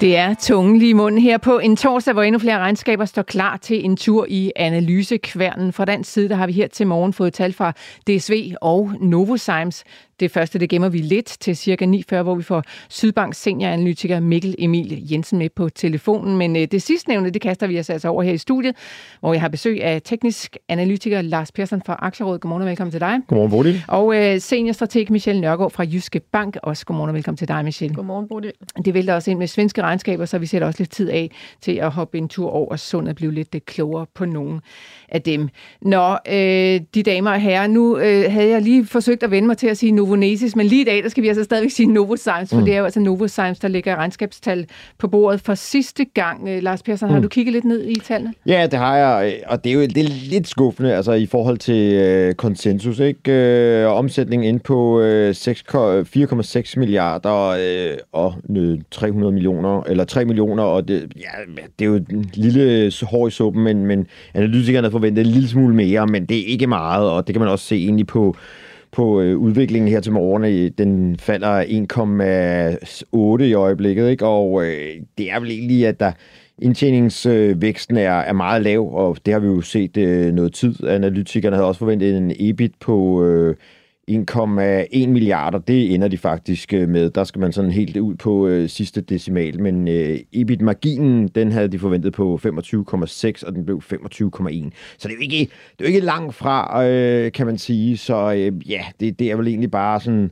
Det er tungen lige i munden her på en torsdag, hvor endnu flere regnskaber står klar til en tur i analysekværnen. Fra den side der har vi her til morgen fået tal fra DSV og Novozymes. Det første, det gemmer vi lidt til cirka 9.40, hvor vi får Sydbank senioranalytiker Mikkel Emil Jensen med på telefonen. Men øh, det sidste nævne, det kaster vi os altså over her i studiet, hvor jeg har besøg af teknisk analytiker Lars Persson fra Aktierådet. Godmorgen og velkommen til dig. Godmorgen, Bodil. Og øh, seniorstrateg Michelle Nørgaard fra Jyske Bank. Også godmorgen og velkommen til dig, Michelle. Godmorgen, Bodil. Det vælter også ind med svenske regnskaber, så vi sætter også lidt tid af til at hoppe en tur over sund og blive lidt klogere på nogen af dem. Nå, øh, de damer og herrer, nu øh, havde jeg lige forsøgt at vende mig til at sige Novonesis, men lige i dag, der skal vi altså stadigvæk sige Novozymes, for mm. det er jo altså Novozymes, der ligger regnskabstal på bordet for sidste gang. Øh, Lars Persson, mm. har du kigget lidt ned i tallene? Ja, det har jeg, og det er jo det er lidt skuffende, altså i forhold til øh, konsensus, ikke? Øh, omsætningen ind på øh, 4,6 milliarder øh, og øh, 300 millioner, eller 3 millioner, og det, ja, det er jo en lille hår i suppen, men, men analytikerne forventede en lille smule mere, men det er ikke meget, og det kan man også se egentlig på på øh, udviklingen her til morgen. Øh, den falder 1,8 i øjeblikket, ikke? og øh, det er vel egentlig, at der indtjeningsvæksten er, er meget lav, og det har vi jo set øh, noget tid. Analytikerne havde også forventet en EBIT på... Øh, 1,1 milliarder, det ender de faktisk øh, med. Der skal man sådan helt ud på øh, sidste decimal, men øh, EBIT-marginen, den havde de forventet på 25,6, og den blev 25,1. Så det er jo ikke, det er jo ikke langt fra, øh, kan man sige. Så øh, ja, det, det er vel egentlig bare sådan...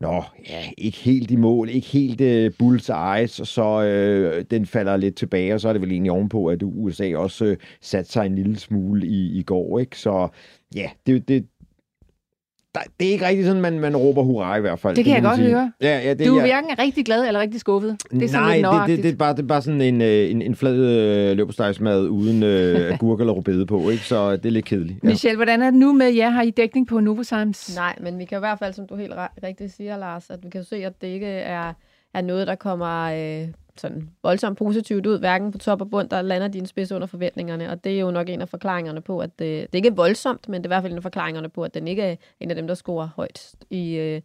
Nå, ja, ikke helt i mål, ikke helt øh, bulls eyes, så øh, den falder lidt tilbage, og så er det vel egentlig ovenpå, at USA også øh, satte sig en lille smule i, i går, ikke? Så ja, det, det, det er ikke rigtig sådan, man, man råber hurra i hvert fald. Det kan, det jeg godt sige. høre. Ja, ja, det, du er ja. hverken rigtig glad eller rigtig skuffet. Det er sådan Nej, det, det, det, er bare, det er bare sådan en, øh, en, en flad øh, løbostejsmad uden øh, agurk eller rubede på, ikke? så det er lidt kedeligt. Ja. Michelle, hvordan er det nu med jer? Har I dækning på Novozymes? Nej, men vi kan i hvert fald, som du helt rigtigt siger, Lars, at vi kan se, at det ikke er, er noget, der kommer øh, sådan voldsomt positivt ud, hverken på top og bund, der lander din spids under forventningerne, og det er jo nok en af forklaringerne på, at det, det ikke er voldsomt, men det er i hvert fald en af forklaringerne på, at den ikke er en af dem, der scorer højt i, øh,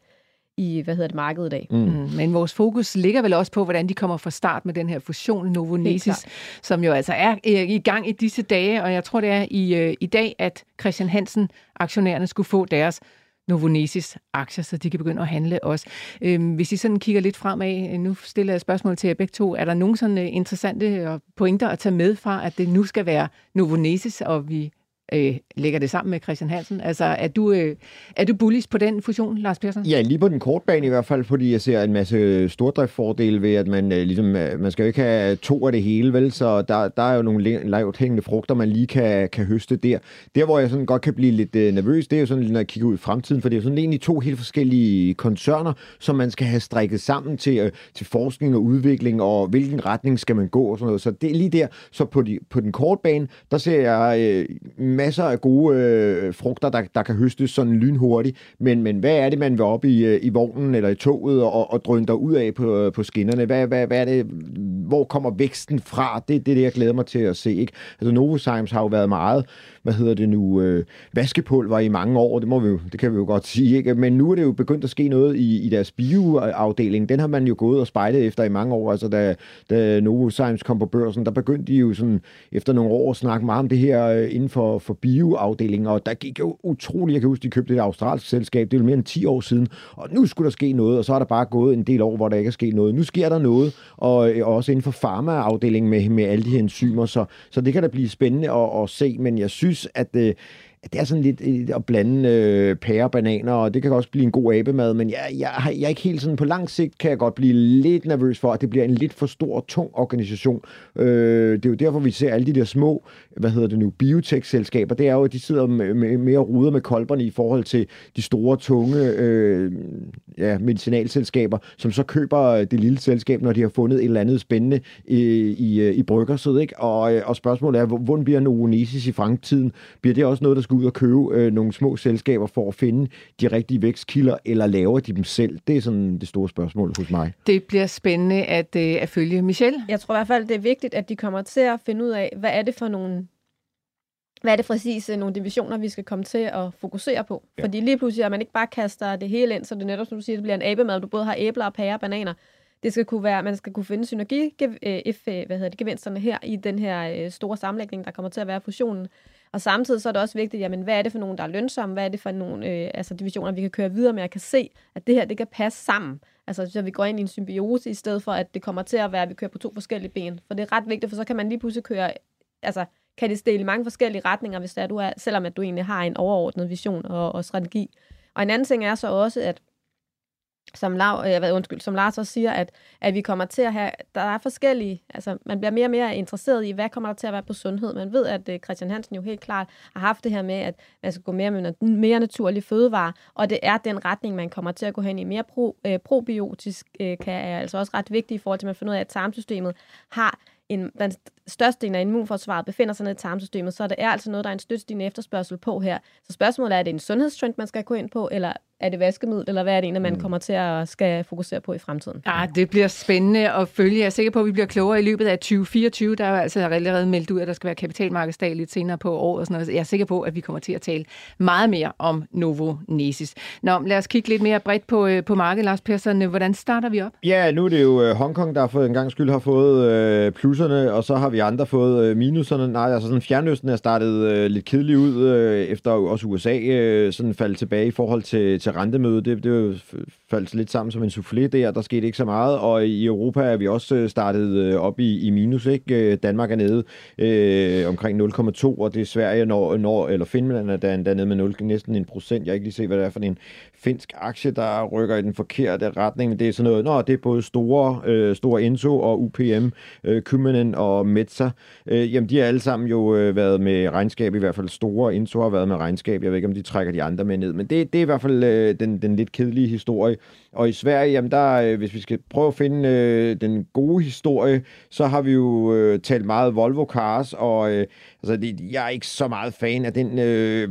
i hvad hedder det, markedet i dag. Mm. Mm. Men vores fokus ligger vel også på, hvordan de kommer fra start med den her fusion Novo Nesis, som jo altså er i gang i disse dage, og jeg tror, det er i, øh, i dag, at Christian Hansen, aktionærerne, skulle få deres Novonesis aktier, så de kan begynde at handle også. Øhm, hvis I sådan kigger lidt fremad, øh, nu stiller jeg spørgsmål til jer begge to, er der nogle sådan øh, interessante øh, pointer at tage med fra, at det nu skal være Novonesis, og vi øh, lægger det sammen med Christian Hansen. Altså, er du, øh, er du bullish på den fusion, Lars Persson? Ja, lige på den korte bane i hvert fald, fordi jeg ser en masse stordriftsfordele ved, at man øh, ligesom, øh, man skal jo ikke have to af det hele, vel? Så der, der er jo nogle lavt hængende frugter, man lige kan, kan høste der. Der, hvor jeg sådan godt kan blive lidt øh, nervøs, det er jo sådan, når jeg kigger ud i fremtiden, for det er jo sådan egentlig to helt forskellige koncerner, som man skal have strikket sammen til, øh, til forskning og udvikling, og hvilken retning skal man gå og sådan noget. Så det er lige der. Så på, de, på den korte bane, der ser jeg øh, masser af gode øh, frugter, der, der kan høstes sådan lynhurtigt, men, men hvad er det, man vil op i, øh, i vognen eller i toget og, og drønter ud af på, øh, på skinnerne? Hvad, hvad, hvad er det, hvor kommer væksten fra? Det, det er det, jeg glæder mig til at se. Ikke? Altså Novozymes har jo været meget hvad hedder det nu, øh, vaskepulver i mange år, det, må vi jo, det kan vi jo godt sige, ikke? men nu er det jo begyndt at ske noget i, i deres bioafdeling. Den har man jo gået og spejlet efter i mange år, altså da, da Novozymes kom på børsen, der begyndte de jo sådan, efter nogle år at snakke meget om det her øh, inden for, for bioafdelingen, og der gik jo utroligt, jeg kan huske, de købte et australsk selskab, det er jo mere end 10 år siden, og nu skulle der ske noget, og så er der bare gået en del år, hvor der ikke er sket noget. Nu sker der noget, og, øh, også inden for farmaafdelingen med, med alle de her enzymer, så, så det kan da blive spændende at, at se, men jeg synes, at, øh, det er sådan lidt at blande øh, pære og bananer, og det kan også blive en god abemad, men jeg, jeg, jeg er ikke helt sådan, på lang sigt kan jeg godt blive lidt nervøs for, at det bliver en lidt for stor og tung organisation. Øh, det er jo derfor, vi ser alle de der små, hvad hedder det nu, biotech-selskaber, det er jo, at de sidder med, med, mere ruder med kolberne i forhold til de store, tunge øh, ja, medicinalselskaber, som så køber det lille selskab, når de har fundet et eller andet spændende i, i, øh, i bryggersid, ikke? Og, øh, og spørgsmålet er, hvordan bliver Novo Oasis i fremtiden? Bliver det også noget, der skal ud og købe øh, nogle små selskaber for at finde de rigtige vækstkilder, eller laver de dem selv? Det er sådan det store spørgsmål hos mig. Det bliver spændende at, øh, at følge. Michelle? Jeg tror i hvert fald, det er vigtigt, at de kommer til at finde ud af, hvad er det for nogle hvad er det præcis øh, nogle divisioner, vi skal komme til at fokusere på? Ja. Fordi lige pludselig, at man ikke bare kaster det hele ind, så det netop, som du siger, det bliver en abemad, du både har æbler og pærer og bananer. Det skal kunne være, man skal kunne finde synergi, øh, hvad hedder det, gevinsterne her i den her øh, store sammenlægning, der kommer til at være fusionen. Og samtidig så er det også vigtigt, jamen, hvad er det for nogen, der er lønsomme? Hvad er det for nogle øh, altså divisioner, vi kan køre videre med? Jeg kan se, at det her, det kan passe sammen. Altså, så vi går ind i en symbiose, i stedet for, at det kommer til at være, at vi kører på to forskellige ben. For det er ret vigtigt, for så kan man lige pludselig køre, altså, kan det stille i mange forskellige retninger, hvis det er, du er, selvom at du egentlig har en overordnet vision og, og strategi. Og en anden ting er så også, at som, Lav, øh, undskyld, som Lars også siger, at, at vi kommer til at have, der er forskellige, altså man bliver mere og mere interesseret i, hvad kommer der til at være på sundhed. Man ved, at øh, Christian Hansen jo helt klart har haft det her med, at man skal gå mere med mere naturlige fødevarer, og det er den retning, man kommer til at gå hen i. Mere pro, øh, probiotisk øh, kan er altså også ret vigtigt i forhold til, at man finder ud af, at tarmsystemet har en, den største del af immunforsvaret befinder sig nede i tarmsystemet, så det er altså noget, der er en støtstigende efterspørgsel på her. Så spørgsmålet er, er det en sundhedstrend, man skal gå ind på, eller er det vaskemiddel, eller hvad er det en, man mm. kommer til at skal fokusere på i fremtiden? Ja, det bliver spændende at følge. Jeg er sikker på, at vi bliver klogere i løbet af 2024. Der er jo altså allerede meldt ud, at der skal være kapitalmarkedsdag lidt senere på året og sådan noget. Jeg er sikker på, at vi kommer til at tale meget mere om Novo Nesis. Nå, lad os kigge lidt mere bredt på, øh, på markedet, Lars Persson. Hvordan starter vi op? Ja, nu er det jo øh, Hongkong, der for en gang skyld har fået øh, plusserne, og så har vi andre fået øh, minuserne. Nej, altså sådan Fjernøsten er startet øh, lidt kedeligt ud, øh, efter også USA øh, sådan faldt tilbage i forhold til, til rentemødet. Det, det jo faldt lidt sammen som en soufflé der. Der skete ikke så meget, og i Europa er vi også øh, startet øh, op i, i minus. Ikke? Øh, Danmark er nede øh, omkring 0,2, og det er Sverige, når, når, eller Finland er der, der nede med 0, næsten en procent. Jeg kan ikke lige se, hvad det er for en finsk aktie, der rykker i den forkerte retning. Men det er sådan noget, nå, det er både store, øh, store Enso og UPM, øh, Kymmenen og Metsa. Øh, jamen, de har alle sammen jo øh, været med regnskab, i hvert fald store. Enso har været med regnskab. Jeg ved ikke, om de trækker de andre med ned. Men det, det er i hvert fald øh, den, den lidt kedelige historie. Og i Sverige, jamen der, øh, hvis vi skal prøve at finde øh, den gode historie, så har vi jo øh, talt meget Volvo Cars, og øh, altså, det, jeg er ikke så meget fan af den, øh,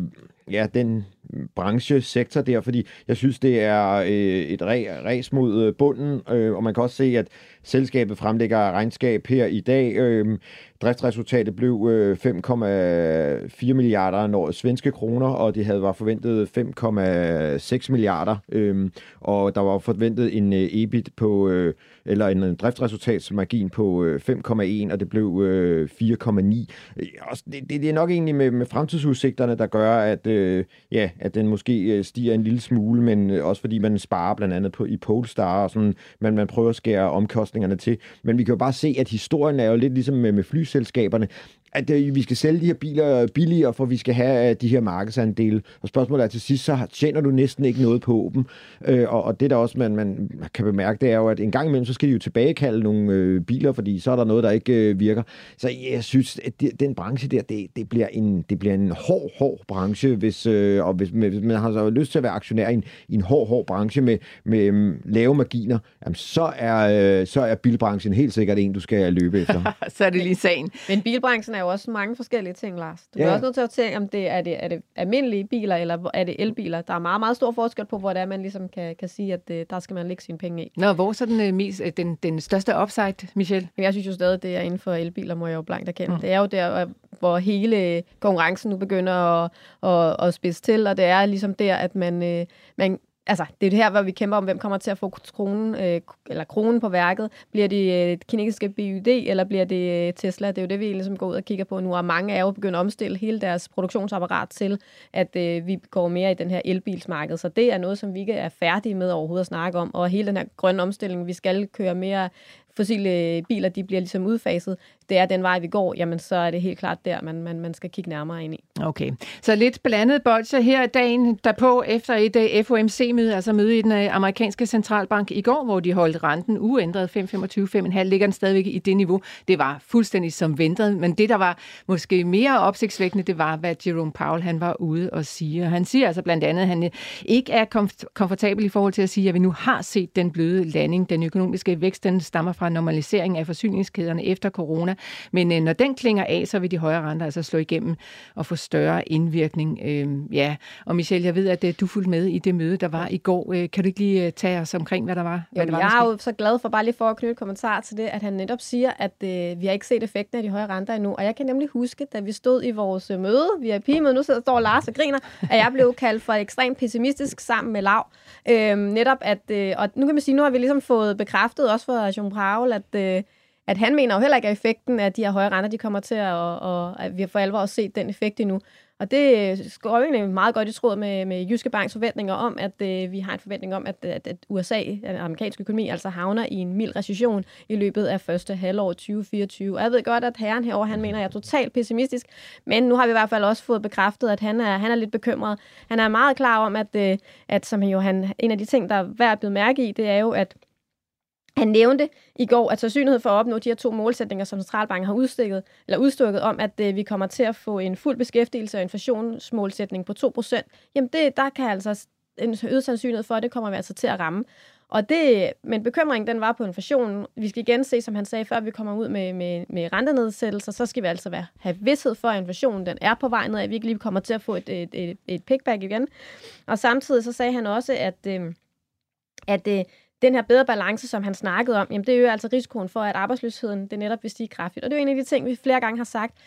ja, den branchesektor der, fordi jeg synes, det er øh, et ræs mod øh, bunden, øh, og man kan også se, at selskabet fremlægger regnskab her i dag. Øh, driftsresultatet blev øh, 5,4 milliarder når, svenske kroner, og det havde var forventet 5,6 milliarder, øh, og der var forventet en øh, EBIT på, øh, eller en øh, driftsresultatsmargin på øh, 5,1, og det blev øh, 4,9. Øh, det, det, det er nok egentlig med, med fremtidsudsigterne, der gør, at, øh, ja, at den måske øh, stiger en lille smule, men også fordi man sparer blandt andet på, i Polestar, og sådan, man, man prøver at skære omkostningerne til. Men vi kan jo bare se, at historien er jo lidt ligesom med, med flyselskaberne at øh, vi skal sælge de her biler billigere, for vi skal have øh, de her markedsandele. Og spørgsmålet er til sidst, så tjener du næsten ikke noget på dem. Øh, og, og det der også, man, man kan bemærke, det er jo, at en gang imellem, så skal de jo tilbagekalde nogle øh, biler, fordi så er der noget, der ikke øh, virker. Så jeg synes, at det, den branche der, det, det, bliver en, det bliver en hård, hård branche, hvis, øh, og hvis, hvis man har så lyst til at være aktionær i en, i en hård, hård branche med, med lave marginer, jamen, så, er, øh, så er bilbranchen helt sikkert en, du skal løbe efter. så er det lige sagen. Men bilbranchen er jo også mange forskellige ting, Lars. Du ja. er også nødt til at tænke, om det er, det er det almindelige biler, eller er det elbiler. Der er meget, meget stor forskel på, hvor det er, man ligesom kan, kan sige, at det, der skal man lægge sine penge i. Nå, hvor er så den, øh, mest, øh, den, den største upside, Michelle? Jeg synes jo stadig, det er inden for elbiler, må jeg jo blankt erkende. Mm. Det er jo der, hvor hele konkurrencen nu begynder at, at, at spidse til, og det er ligesom der, at man, øh, man altså, det er det her, hvor vi kæmper om, hvem kommer til at få kronen, øh, eller kronen på værket. Bliver det øh, kinesiske BYD, eller bliver det øh, Tesla? Det er jo det, vi ligesom går ud og kigger på nu, og mange er jo begyndt at omstille hele deres produktionsapparat til, at øh, vi går mere i den her elbilsmarked. Så det er noget, som vi ikke er færdige med overhovedet at snakke om, og hele den her grønne omstilling, vi skal køre mere fossile øh, biler, de bliver ligesom udfaset det er den vej, vi går, jamen så er det helt klart der, man, man, man skal kigge nærmere ind i. Okay, så lidt blandet bolde her dagen derpå efter et FOMC-møde, altså møde i den øh, amerikanske centralbank i går, hvor de holdt renten uændret 5,25, 5,5, ligger den stadigvæk i det niveau. Det var fuldstændig som ventet, men det, der var måske mere opsigtsvækkende, det var, hvad Jerome Powell han var ude og sige. Han siger altså blandt andet, at han øh, ikke er komfortabel i forhold til at sige, at vi nu har set den bløde landing. Den økonomiske vækst, den stammer fra normalisering af forsyningskæderne efter corona. Men øh, når den klinger af, så vil de højere renter altså slå igennem og få større indvirkning. Øh, ja, og Michelle, jeg ved, at øh, du fulgte med i det møde, der var i går. Øh, kan du ikke lige øh, tage os omkring, hvad der var? Jo, det var jeg er jo så glad for, bare lige for at knytte kommentar til det, at han netop siger, at øh, vi har ikke set effekten af de høje renter endnu. Og jeg kan nemlig huske, da vi stod i vores øh, møde, VIP-møde, nu sidder står Lars og griner, at jeg blev kaldt for ekstremt pessimistisk sammen med Lav. Øh, netop at, øh, og nu kan man sige, nu har vi ligesom fået bekræftet også fra Jean Paul, at øh, at han mener jo heller ikke, at effekten af de her høje renter, de kommer til at, og, og at vi har for alvor set den effekt endnu. Og det går jo egentlig meget godt i tråd med, med Jyske Banks forventninger om, at øh, vi har en forventning om, at, at, at USA, den amerikanske økonomi, altså havner i en mild recession i løbet af første halvår 2024. Og jeg ved godt, at herren herover han mener, at jeg er totalt pessimistisk, men nu har vi i hvert fald også fået bekræftet, at han er, han er lidt bekymret. Han er meget klar om, at, øh, at som jo han, en af de ting, der er værd at blive mærke i, det er jo, at han nævnte i går, at sandsynlighed for at opnå de her to målsætninger, som Centralbanken har udstukket, eller udstukket om, at øh, vi kommer til at få en fuld beskæftigelse og inflationsmålsætning på 2%, jamen det, der kan altså en øget sandsynlighed for, at det kommer vi altså til at ramme. Og det, men bekymringen den var på inflationen. Vi skal igen se, som han sagde, før vi kommer ud med, med, med rentenedsættelser, så skal vi altså være, have vidshed for, at inflationen den er på vej ned, at vi ikke lige kommer til at få et, et, et, et pickback igen. Og samtidig så sagde han også, at, øh, at øh, den her bedre balance, som han snakkede om, jamen det er jo altså risikoen for, at arbejdsløsheden det netop vil stige kraftigt. Og det er jo en af de ting, vi flere gange har sagt.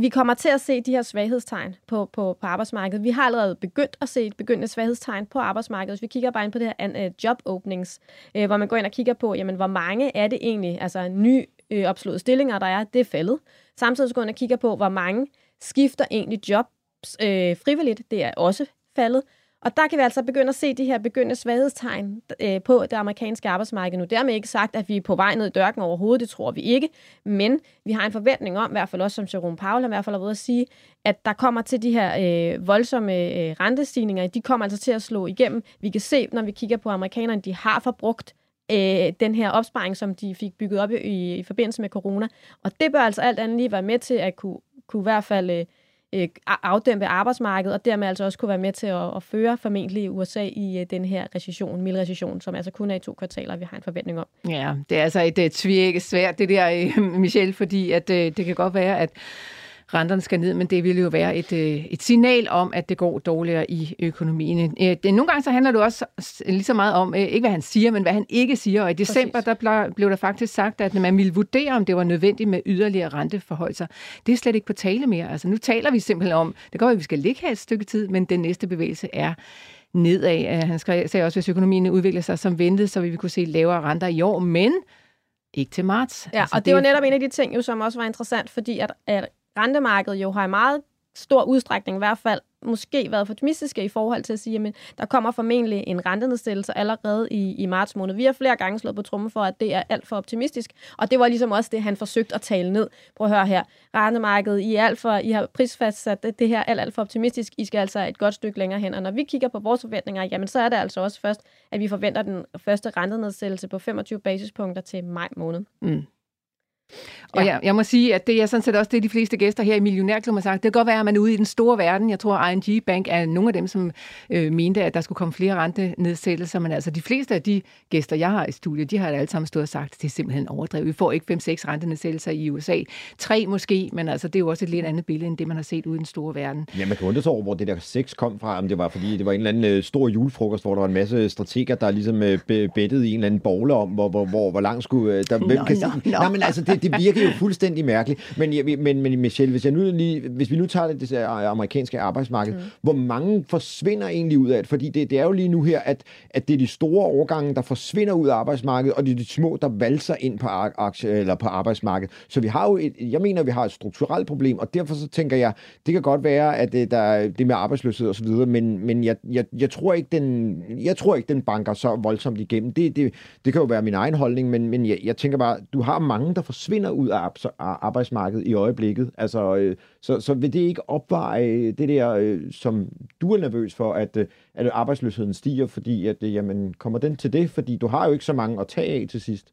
Vi kommer til at se de her svaghedstegn på, på, på arbejdsmarkedet. Vi har allerede begyndt at se et begyndende svaghedstegn på arbejdsmarkedet. Hvis vi kigger bare ind på det her uh, job openings, uh, hvor man går ind og kigger på, jamen, hvor mange er det egentlig, altså ny uh, opslåede stillinger, der er, det er faldet. Samtidig så går ind og kigger på, hvor mange skifter egentlig jobs øh, frivilligt, det er også faldet. Og der kan vi altså begynde at se de her begyndende svaghedstegn øh, på det amerikanske arbejdsmarked nu. Dermed ikke sagt, at vi er på vej ned i dørken overhovedet, det tror vi ikke. Men vi har en forventning om, i hvert fald også som Jerome Powell har i hvert fald været at sige, at der kommer til de her øh, voldsomme øh, rentestigninger, de kommer altså til at slå igennem. Vi kan se, når vi kigger på amerikanerne, de har forbrugt øh, den her opsparing, som de fik bygget op i, i forbindelse med corona. Og det bør altså alt andet lige være med til at kunne, kunne i hvert fald... Øh, øh, afdæmpe arbejdsmarkedet, og dermed altså også kunne være med til at, at føre formentlig USA i øh, den her recession, mild recession, som altså kun er i to kvartaler, vi har en forventning om. Ja, det er altså et, øh, et svært, det der, øh, Michel, fordi at, det kan godt være, at renterne skal ned, men det vil jo være et, øh, et signal om, at det går dårligere i økonomien. Øh, nogle gange så handler det også lige så meget om, øh, ikke hvad han siger, men hvad han ikke siger. Og i december der blev der faktisk sagt, at man ville vurdere, om det var nødvendigt med yderligere renteforholdelser. Det er slet ikke på tale mere. Altså nu taler vi simpelthen om, det går at vi skal ligge her et stykke tid, men den næste bevægelse er nedad. Han sagde også, at hvis økonomien udvikler sig som ventet, så vil vi kunne se lavere renter i år, men ikke til marts. Ja, altså, og det, det var netop en af de ting, jo, som også var interessant, fordi at, at rentemarkedet jo har i meget stor udstrækning i hvert fald måske været for optimistiske i forhold til at sige, at der kommer formentlig en rentenedsættelse allerede i, i marts måned. Vi har flere gange slået på trummen for, at det er alt for optimistisk, og det var ligesom også det, han forsøgte at tale ned. Prøv at høre her, rentemarkedet, I, er alt for, I har prisfastsat det, det her alt, alt for optimistisk, I skal altså et godt stykke længere hen, og når vi kigger på vores forventninger, jamen så er det altså også først, at vi forventer den første rentenedsættelse på 25 basispunkter til maj måned. Mm. Og ja. jeg, jeg må sige, at det er sådan set også det, de fleste gæster her i Millionærklub har sagt. Det kan godt være, at man er ude i den store verden. Jeg tror, at ING Bank er nogle af dem, som øh, mente, at der skulle komme flere rentenedsættelser. Men altså, de fleste af de gæster, jeg har i studiet, de har alle sammen stået og sagt, at det er simpelthen overdrevet. Vi får ikke 5-6 rentenedsættelser i USA. Tre måske, men altså, det er jo også et lidt andet billede, end det, man har set ude i den store verden. Ja, man kan undre sig over, hvor det der 6 kom fra. Om det var, fordi det var en eller anden øh, stor julefrokost, hvor der var en masse strateger, der ligesom øh, bettede i en eller anden bogle om, hvor, hvor, hvor, hvor langt skulle... Øh, der, hvem kan no, sige? Nej, men altså, det, det virker jo fuldstændig mærkeligt. Men, men, men Michelle, hvis, jeg nu lige, hvis vi nu tager det, det amerikanske arbejdsmarked, mm. hvor mange forsvinder egentlig ud af det? Fordi det, det er jo lige nu her, at, at det er de store overgange, der forsvinder ud af arbejdsmarkedet, og det er de små, der valser ind på, aktie, eller på arbejdsmarkedet. Så vi har jo et, jeg mener, vi har et strukturelt problem, og derfor så tænker jeg, det kan godt være, at det, der, det med arbejdsløshed og så videre, men, men jeg, jeg, jeg, tror ikke, den, jeg tror ikke, den banker så voldsomt igennem. Det, det, det kan jo være min egen holdning, men, men jeg, jeg tænker bare, du har mange, der forsvinder forsvinder ud af arbejdsmarkedet i øjeblikket. Altså, øh, så, så vil det ikke opveje det der, øh, som du er nervøs for, at, øh, at arbejdsløsheden stiger, fordi at, øh, jamen, kommer den til det? Fordi du har jo ikke så mange at tage af til sidst.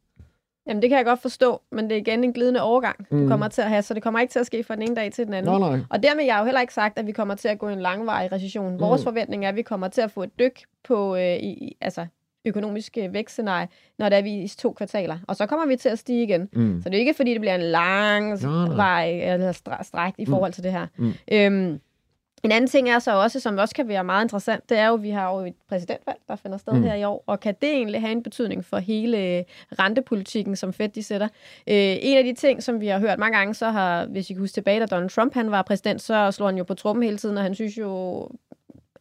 Jamen, det kan jeg godt forstå, men det er igen en glidende overgang, mm. du kommer til at have, så det kommer ikke til at ske fra den ene dag til den anden. Nej, nej. Og dermed jeg jo heller ikke sagt, at vi kommer til at gå i en langvarig recession. Mm. Vores forventning er, at vi kommer til at få et dyk på øh, i, altså, økonomisk vækstscenarie, når det er vi i to kvartaler. Og så kommer vi til at stige igen. Mm. Så det er ikke, fordi det bliver en lang vej eller stræk i mm. forhold til det her. Mm. Øhm, en anden ting er så også, som også kan være meget interessant, det er jo, at vi har jo et præsidentvalg, der finder sted mm. her i år, og kan det egentlig have en betydning for hele rentepolitikken, som Fed de sætter? Øh, en af de ting, som vi har hørt mange gange, så har, hvis I kan huske tilbage, da Donald Trump han var præsident, så slår han jo på trummen hele tiden, og han synes jo,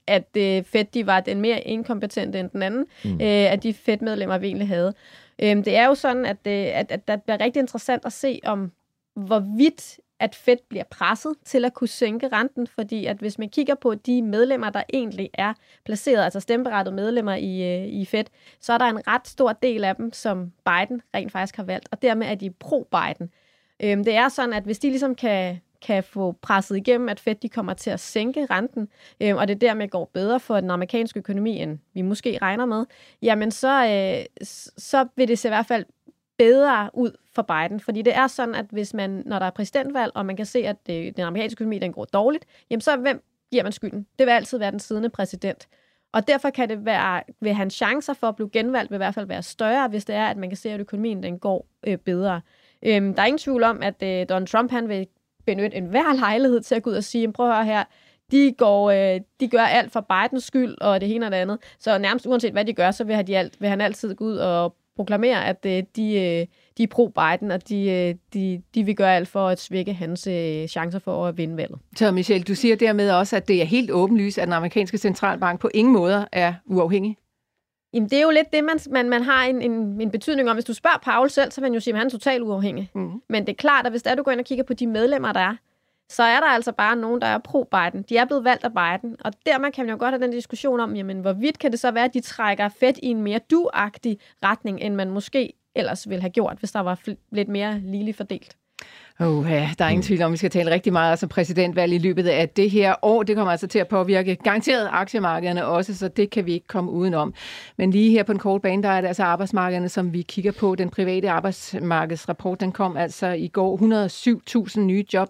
at øh, Fed de var den mere inkompetente end den anden, mm. øh, at de Fed-medlemmer vi egentlig havde. Øh, det er jo sådan, at, det, at, at det bliver rigtig interessant at se om, hvorvidt at Fed bliver presset til at kunne sænke renten, fordi at hvis man kigger på de medlemmer, der egentlig er placeret, altså stemmeberettede medlemmer i, øh, i Fed, så er der en ret stor del af dem, som Biden rent faktisk har valgt, og dermed er de pro-Biden. Øhm, det er sådan, at hvis de ligesom kan, kan få presset igennem, at Fed de kommer til at sænke renten, øh, og det dermed går bedre for den amerikanske økonomi, end vi måske regner med, jamen så, øh, så vil det se i hvert fald bedre ud for Biden. Fordi det er sådan, at hvis man, når der er præsidentvalg, og man kan se, at det, den amerikanske økonomi den går dårligt, jamen så hvem giver man skylden? Det vil altid være den siddende præsident. Og derfor kan det være, vil hans chancer for at blive genvalgt vil i hvert fald være større, hvis det er, at man kan se, at økonomien den går øh, bedre. Øhm, der er ingen tvivl om, at øh, Donald Trump han vil benytte enhver lejlighed til at gå ud og sige, prøv at høre her, de, går, øh, de gør alt for Bidens skyld, og det ene og det andet. Så nærmest uanset hvad de gør, så vil, de alt, vil han altid gå ud og proklamere, at øh, de, øh, de er pro-Biden, og de, øh, de, de vil gøre alt for at svække hans øh, chancer for at vinde valget. Så Michelle, du siger dermed også, at det er helt åbenlyst, at den amerikanske centralbank på ingen måder er uafhængig? Jamen, det er jo lidt det, man, man, man har en, en, en betydning om. Hvis du spørger Paul selv, så vil han jo sige, at han er totalt uafhængig. Mm. Men det er klart, at hvis der du går ind og kigger på de medlemmer, der er, så er der altså bare nogen, der er pro-Biden. De er blevet valgt af Biden, og dermed kan man jo godt have den diskussion om, jamen, hvorvidt kan det så være, at de trækker fedt i en mere du-agtig retning, end man måske ellers ville have gjort, hvis der var lidt mere ligeligt fordelt. Oh, ja, der er ingen tvivl om, at vi skal tale rigtig meget altså præsidentvalg i løbet af det her år. Det kommer altså til at påvirke garanteret aktiemarkederne også, så det kan vi ikke komme udenom. Men lige her på en kort bane, der er det altså arbejdsmarkederne, som vi kigger på. Den private arbejdsmarkedsrapport, den kom altså i går. 107.000 nye job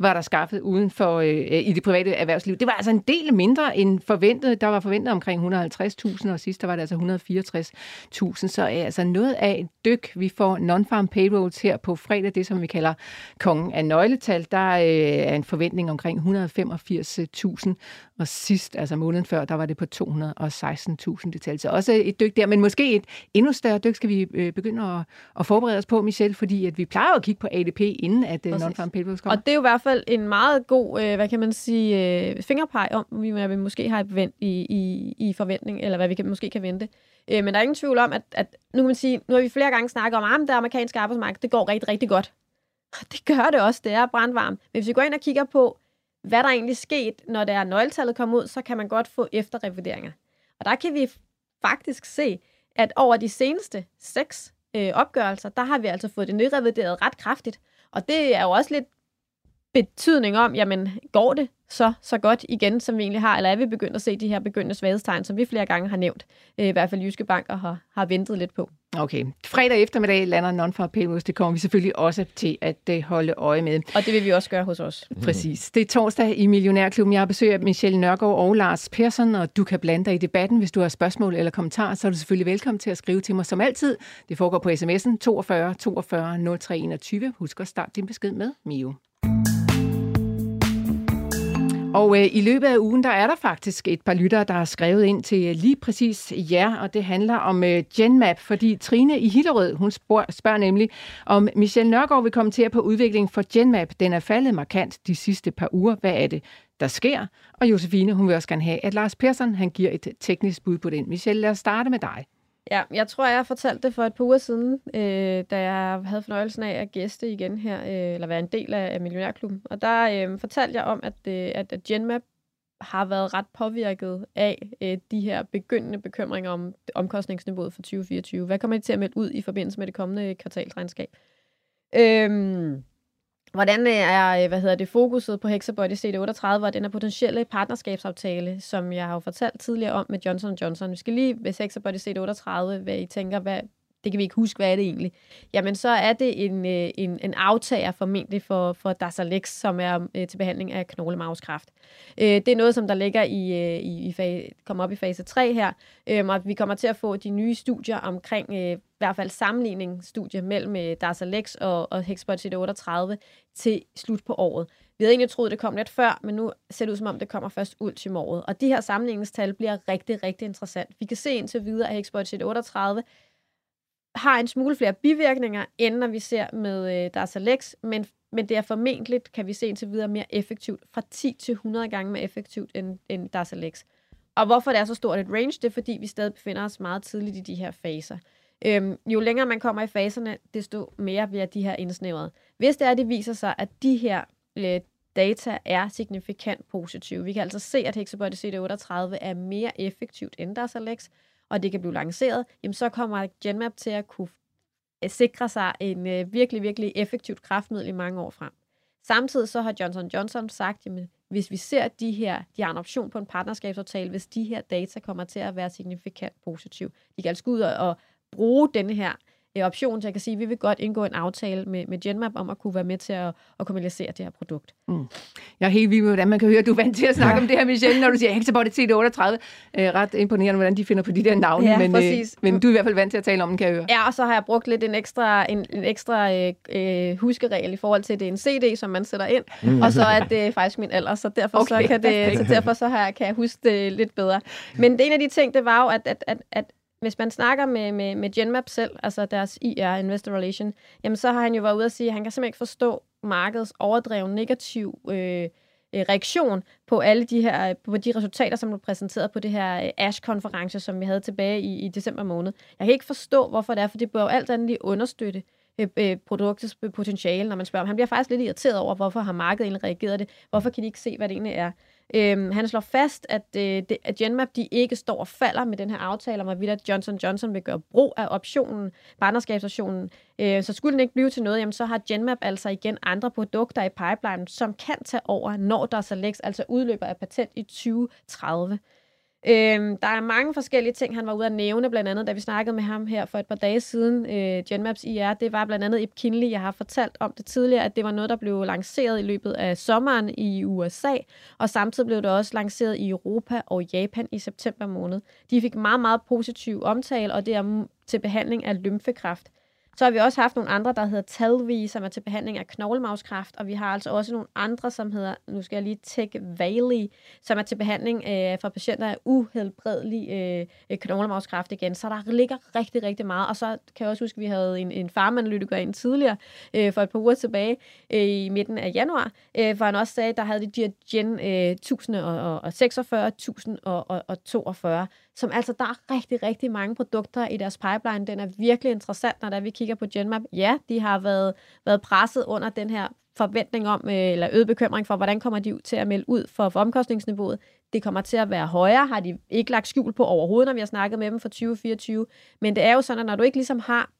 var der skaffet uden for øh, i det private erhvervsliv. Det var altså en del mindre end forventet. Der var forventet omkring 150.000, og sidst der var det altså 164.000. Så er altså noget af et dyk. Vi får non-farm payrolls her på fredag, det som vi kalder kongen af nøgletal. Der øh, er en forventning omkring 185.000, og sidst, altså måneden før, der var det på 216.000 detaljer. Så også et dyk der, men måske et endnu større dyk skal vi øh, begynde at, at forberede os på, Michelle, fordi at vi plejer at kigge på ADP, inden at øh, non-farm payrolls kommer. Og det er jo i hvert fald en meget god, øh, hvad kan man sige, øh, fingerpeg om, hvad vi måske har i, i, i forventning, eller hvad vi kan, måske kan vente. Øh, men der er ingen tvivl om, at, at nu kan man sige, nu har vi flere gange snakket om, ah, at det amerikanske arbejdsmarked, det går rigtig, rigtig godt. Det gør det også, det er brandvarmt. Men hvis vi går ind og kigger på, hvad der egentlig sket, når der er nøgletallet kommer ud, så kan man godt få efterrevideringer. Og der kan vi faktisk se, at over de seneste seks øh, opgørelser, der har vi altså fået det nyrevideret ret kraftigt. Og det er jo også lidt betydning om, jamen, går det så, så godt igen, som vi egentlig har, eller er vi begyndt at se de her begyndende svaghedstegn, som vi flere gange har nævnt, øh, i hvert fald Jyske Banker har, har ventet lidt på. Okay. Fredag eftermiddag lander non-farm payrolls. Det kommer vi selvfølgelig også til at øh, holde øje med. Og det vil vi også gøre hos os. Præcis. Det er torsdag i Millionærklubben. Jeg har besøg af Michelle Nørgaard og Lars Persson, og du kan blande dig i debatten. Hvis du har spørgsmål eller kommentarer, så er du selvfølgelig velkommen til at skrive til mig som altid. Det foregår på sms'en 42 42 03 21. Husk at starte din besked med Mio. Mm. Og øh, i løbet af ugen, der er der faktisk et par lyttere, der har skrevet ind til øh, lige præcis jer, og det handler om øh, Genmap, fordi Trine i Hillerød, hun spørger, spørger nemlig, om Michelle Nørgaard vil kommentere på udviklingen for Genmap. Den er faldet markant de sidste par uger. Hvad er det, der sker? Og Josefine, hun vil også gerne have, at Lars Persson, han giver et teknisk bud på den. Michelle, lad os starte med dig. Ja, jeg tror, jeg har fortalt det for et par uger siden, øh, da jeg havde fornøjelsen af at gæste igen her, øh, eller være en del af, af Millionærklubben. Og der øh, fortalte jeg om, at, øh, at, at Genmap har været ret påvirket af øh, de her begyndende bekymringer om omkostningsniveauet for 2024. Hvad kommer det til at melde ud i forbindelse med det kommende kvartalsregnskab? Øhm, Hvordan øh, er øh, hvad hedder det, fokuset på Hexabody CD38 og den her potentielle partnerskabsaftale, som jeg har jo fortalt tidligere om med Johnson Johnson. Vi skal lige, hvis Hexabody CD38, hvad I tænker, hvad, det kan vi ikke huske, hvad er det egentlig? Jamen, så er det en, øh, en, en aftager formentlig for, for Darzalex, som er øh, til behandling af knoglemavskræft. Øh, det er noget, som der ligger i, øh, i, i fag, kommer op i fase 3 her, øh, og vi kommer til at få de nye studier omkring, øh, i hvert fald sammenligningsstudier mellem øh, Darzalex og, og Hexbot 38 til slut på året. Vi havde egentlig troet, det kom lidt før, men nu ser det ud som om, det kommer først ultimo året. Og de her sammenligningstal bliver rigtig, rigtig interessant. Vi kan se indtil videre, at Hexbot 38 har en smule flere bivirkninger, end når vi ser med øh, Darzalex, men, men det er formentlig, kan vi se indtil videre, mere effektivt, fra 10 til 100 gange mere effektivt end, end Darzalex. Og hvorfor det er så stort et range, det er fordi, vi stadig befinder os meget tidligt i de her faser. Øhm, jo længere man kommer i faserne, desto mere bliver de her indsnævret. Hvis det er, det viser sig, at de her øh, data er signifikant positive. Vi kan altså se, at Hexabody CD38 er mere effektivt end Darzalex, og det kan blive lanceret, jamen så kommer Genmap til at kunne øh, sikre sig en øh, virkelig, virkelig effektivt kraftmiddel i mange år frem. Samtidig så har Johnson Johnson sagt, jamen, hvis vi ser de her, de har en option på en partnerskabsaftale, hvis de her data kommer til at være signifikant positiv. De kan altså gå ud og bruge denne her øh, option, så jeg kan sige, at vi vil godt indgå en aftale med, med Genmap om at kunne være med til at, at kommercialisere det her produkt. Mm. Jeg er helt vild med, hvordan man kan høre, at du er vant til at snakke ja. om det her, Michelle, når du siger Hexabody CD38. Øh, ret imponerende, hvordan de finder på de der navne, ja, men, øh, men du er i hvert fald vant til at tale om den, kan jeg høre. Ja, og så har jeg brugt lidt en ekstra, en, en ekstra øh, øh, huskeregel i forhold til, at det er en CD, som man sætter ind, mm. og så er det faktisk min alder, så derfor, okay, så kan, det, så derfor så har jeg, kan jeg huske det lidt bedre. Men det en af de ting, det var jo, at, at, at, at hvis man snakker med, med, med Genmap selv, altså deres IR, Investor Relation, jamen så har han jo været ude og sige, at han kan simpelthen ikke forstå markedets overdreven negativ øh, øh reaktion på alle de her øh, på de resultater, som blev præsenteret på det her øh, ASH-konference, som vi havde tilbage i, i december måned. Jeg kan ikke forstå, hvorfor det er, for det bør jo alt andet lige understøtte øh, produktets potentiale, når man spørger. Han bliver faktisk lidt irriteret over, hvorfor har markedet egentlig reageret det? Hvorfor kan de ikke se, hvad det egentlig er? Øhm, han slår fast, at, øh, det, at Genmap de ikke står og falder med den her aftale om, at Johnson Johnson vil gøre brug af optionen, partnerskabsoptionen. Øh, så skulle den ikke blive til noget, jamen, så har Genmap altså igen andre produkter i pipeline, som kan tage over, når der så lægges, altså udløber af patent i 2030. Øhm, der er mange forskellige ting, han var ude at nævne, blandt andet, da vi snakkede med ham her for et par dage siden, øh, Genmaps IR, det var blandt andet Epkinly, jeg har fortalt om det tidligere, at det var noget, der blev lanceret i løbet af sommeren i USA, og samtidig blev det også lanceret i Europa og Japan i september måned. De fik meget, meget positiv omtale, og det er til behandling af lymfekræft. Så har vi også haft nogle andre, der hedder Talvi, som er til behandling af knoglemavskræft, og vi har altså også nogle andre, som hedder, nu skal jeg lige tække Valley, som er til behandling øh, for patienter af uhelbredelig øh, knoglemavskræft igen. Så der ligger rigtig, rigtig meget. Og så kan jeg også huske, at vi havde en, en farmanalytiker ind tidligere, øh, for et par uger tilbage, øh, i midten af januar, øh, hvor han også sagde, at der havde de her Gen øh, 1046, 1042, som altså, der er rigtig, rigtig mange produkter i deres pipeline. Den er virkelig interessant, når der vi kigger på Genmap. Ja, de har været, været presset under den her forventning om, øh, eller øget bekymring for, hvordan kommer de til at melde ud for, for omkostningsniveauet. Det kommer til at være højere, har de ikke lagt skjul på overhovedet, når vi har snakket med dem for 2024. Men det er jo sådan, at når du ikke ligesom har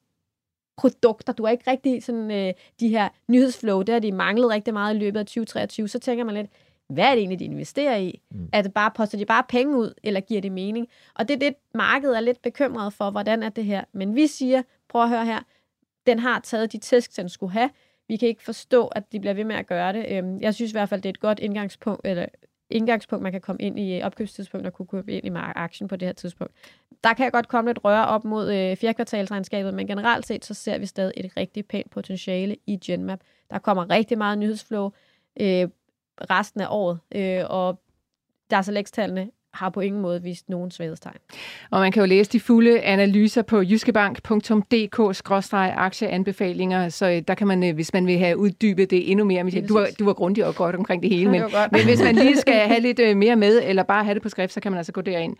produkter, du har ikke rigtig sådan, øh, de her nyhedsflow, det har de manglet rigtig meget i løbet af 2023, så tænker man lidt, hvad er det egentlig, de investerer i? Mm. Er det bare, poster de bare penge ud, eller giver det mening? Og det er det, markedet er lidt bekymret for, hvordan er det her. Men vi siger, prøv at høre her, den har taget de tæsk, den skulle have. Vi kan ikke forstå, at de bliver ved med at gøre det. Øhm, jeg synes i hvert fald, det er et godt indgangspunkt, eller indgangspunkt, man kan komme ind i opkøbstidspunkt og kunne købe ind i aktien på det her tidspunkt. Der kan jeg godt komme lidt røre op mod øh, fjerdekvartalsregnskabet, men generelt set, så ser vi stadig et rigtig pænt potentiale i Genmap. Der kommer rigtig meget nyhedsflow. Øh, resten af året, øh, og der så tallene har på ingen måde vist nogen svaghedstegn. Og man kan jo læse de fulde analyser på jyskebank.dk-aktieanbefalinger, så øh, der kan man, øh, hvis man vil have uddybet det endnu mere, du var, du var grundig og godt omkring det hele, men, det men hvis man lige skal have lidt øh, mere med, eller bare have det på skrift, så kan man altså gå derind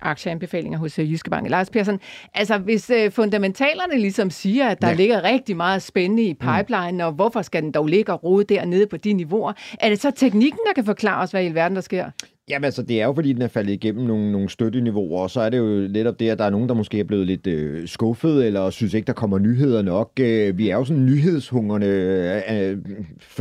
aktieanbefalinger hos øh, Jyske Bank. Lars Persson, altså hvis uh, fundamentalerne ligesom siger, at der ja. ligger rigtig meget spændende i pipeline, mm. og hvorfor skal den dog ligge og rode dernede på de niveauer, er det så teknikken, der kan forklare os, hvad i verden der sker? Jamen altså, det er jo fordi, den er faldet igennem nogle, nogle støtteniveauer, og så er det jo netop det, at der er nogen, der måske er blevet lidt øh, skuffet, eller synes ikke, der kommer nyheder nok. Øh, vi er jo sådan nyhedshungerne øh, øh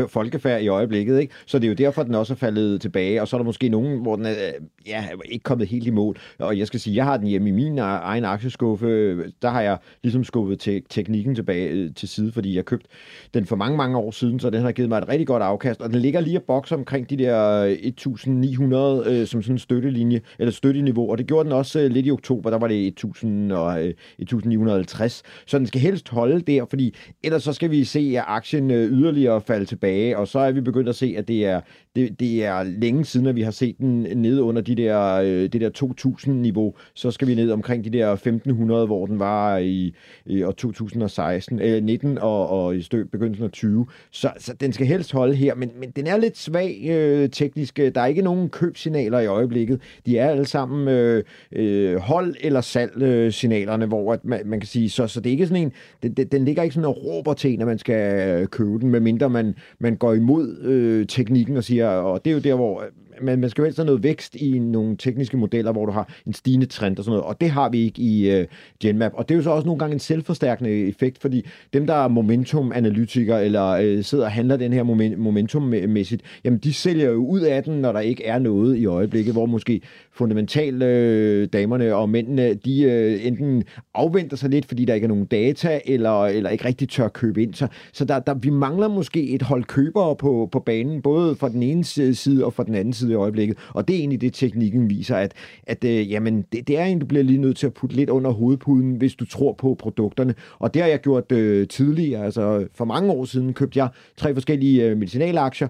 folkefærd i øjeblikket, ikke? Så det er jo derfor, den også er faldet tilbage, og så er der måske nogen, hvor den er øh, ja, ikke kommet helt i mål. Og jeg skal sige, jeg har den hjemme i min øh, egen aktieskuffe. Der har jeg ligesom skuffet te- teknikken tilbage øh, til side, fordi jeg købte den for mange, mange år siden, så den har givet mig et rigtig godt afkast, og den ligger lige og bokser omkring de der 1900 øh, som sådan en støttelinje, eller støtteniveau, og det gjorde den også øh, lidt i oktober, der var det 1000 og øh, 1950. Så den skal helst holde der, fordi ellers så skal vi se, at aktien øh, yderligere falde tilbage, og så er vi begyndt at se, at det er, det, det er længe siden, at vi har set den nede under de der, øh, det der 2000-niveau. Så skal vi ned omkring de der 1500, hvor den var i, i år 2016, øh, 19 og, og i stø, begyndelsen af 20. Så, så den skal helst holde her, men, men den er lidt svag øh, teknisk. Der er ikke nogen købsignaler i øjeblikket. De er alle sammen øh, øh, hold- eller salg-signalerne, hvor at man, man kan sige, så, så det er ikke sådan en, den, den, den ligger ikke sådan og råber til en, at man skal øh, købe den, medmindre man, man går imod øh, teknikken og siger, og det er jo der, hvor øh, man, man skal jo helst have noget vækst i nogle tekniske modeller, hvor du har en stigende trend og sådan noget, og det har vi ikke i øh, Genmap. Og det er jo så også nogle gange en selvforstærkende effekt, fordi dem, der er momentum-analytikere eller øh, sidder og handler den her moment, momentum-mæssigt, jamen de sælger jo ud af den, når der ikke er noget i øjeblikket, hvor måske fundamentalt øh, damerne og mændene, de øh, enten afventer sig lidt, fordi der ikke er nogen data, eller, eller ikke rigtig tør købe ind. Så, så der, der, vi mangler måske et hold købere på, på banen, både fra den ene side og fra den anden side i øjeblikket. Og det er egentlig det, teknikken viser, at, at øh, jamen, det, det er egentlig, du bliver lige nødt til at putte lidt under hovedpuden, hvis du tror på produkterne. Og det har jeg gjort øh, tidligere. Altså, for mange år siden købte jeg tre forskellige øh, medicinalaktier,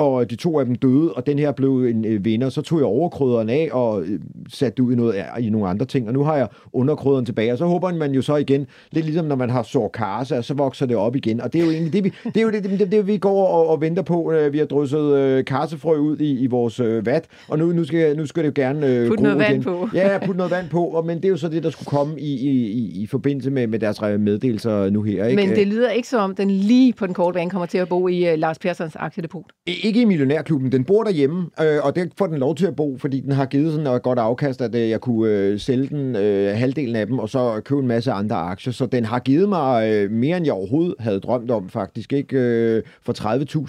og de to af dem døde, og den her blev en øh, vinder. Så tog jeg overkrøderen af og øh, satte ud i, noget, i nogle andre ting, og nu har jeg underkrøderen tilbage, og så håber man jo så igen, lidt ligesom når man har psoriasis, så vokser det op igen, og det er jo egentlig det, vi, det, er jo det, det, det, vi går og, og venter på. Øh, vi har drysset øh, karsefrø ud i, i vores øh, vat, og nu, nu, skal, nu skal det jo gerne øh, Put noget igen. vand på. ja, putte noget vand på, og, men det er jo så det, der skulle komme i, i, i, i forbindelse med, med deres meddelelser nu her. Ikke? Men det lyder ikke som om, den lige på den korte bane kommer til at bo i uh, Lars Perssons aktiedepot. Ikke i Millionærklubben. Den bor derhjemme, øh, og det får den lov til at bo, fordi den har givet sådan et godt afkast, at øh, jeg kunne øh, sælge den øh, halvdelen af dem, og så købe en masse andre aktier. Så den har givet mig øh, mere, end jeg overhovedet havde drømt om, faktisk. ikke øh, For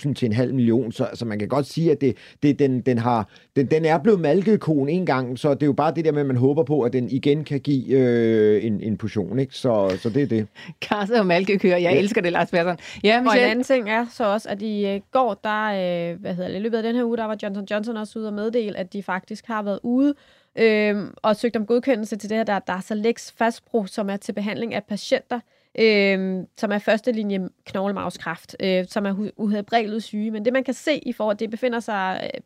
30.000 til en halv million. Så, så man kan godt sige, at det, det, den, den, har, den, den er blevet malkekon en gang, så det er jo bare det der med, at man håber på, at den igen kan give øh, en, en portion. Ikke? Så, så det er det. Kasse og malkekøer. Jeg ja. elsker det, Lars Persson. Ja, og en anden ting er så også, at i øh, går, der, øh, hvad hedder det, i løbet af den her uge, der var Johnson Johnson også ude og meddele, at de faktisk har været ude øh, og søgt om godkendelse til det her, der er Darzalex Fastbro, som er til behandling af patienter, øhm, øh, som er første linje knoglemavskræft, øh, som er uhelbredeligt syge. Men det, man kan se i forhold til, det befinder sig... Øh,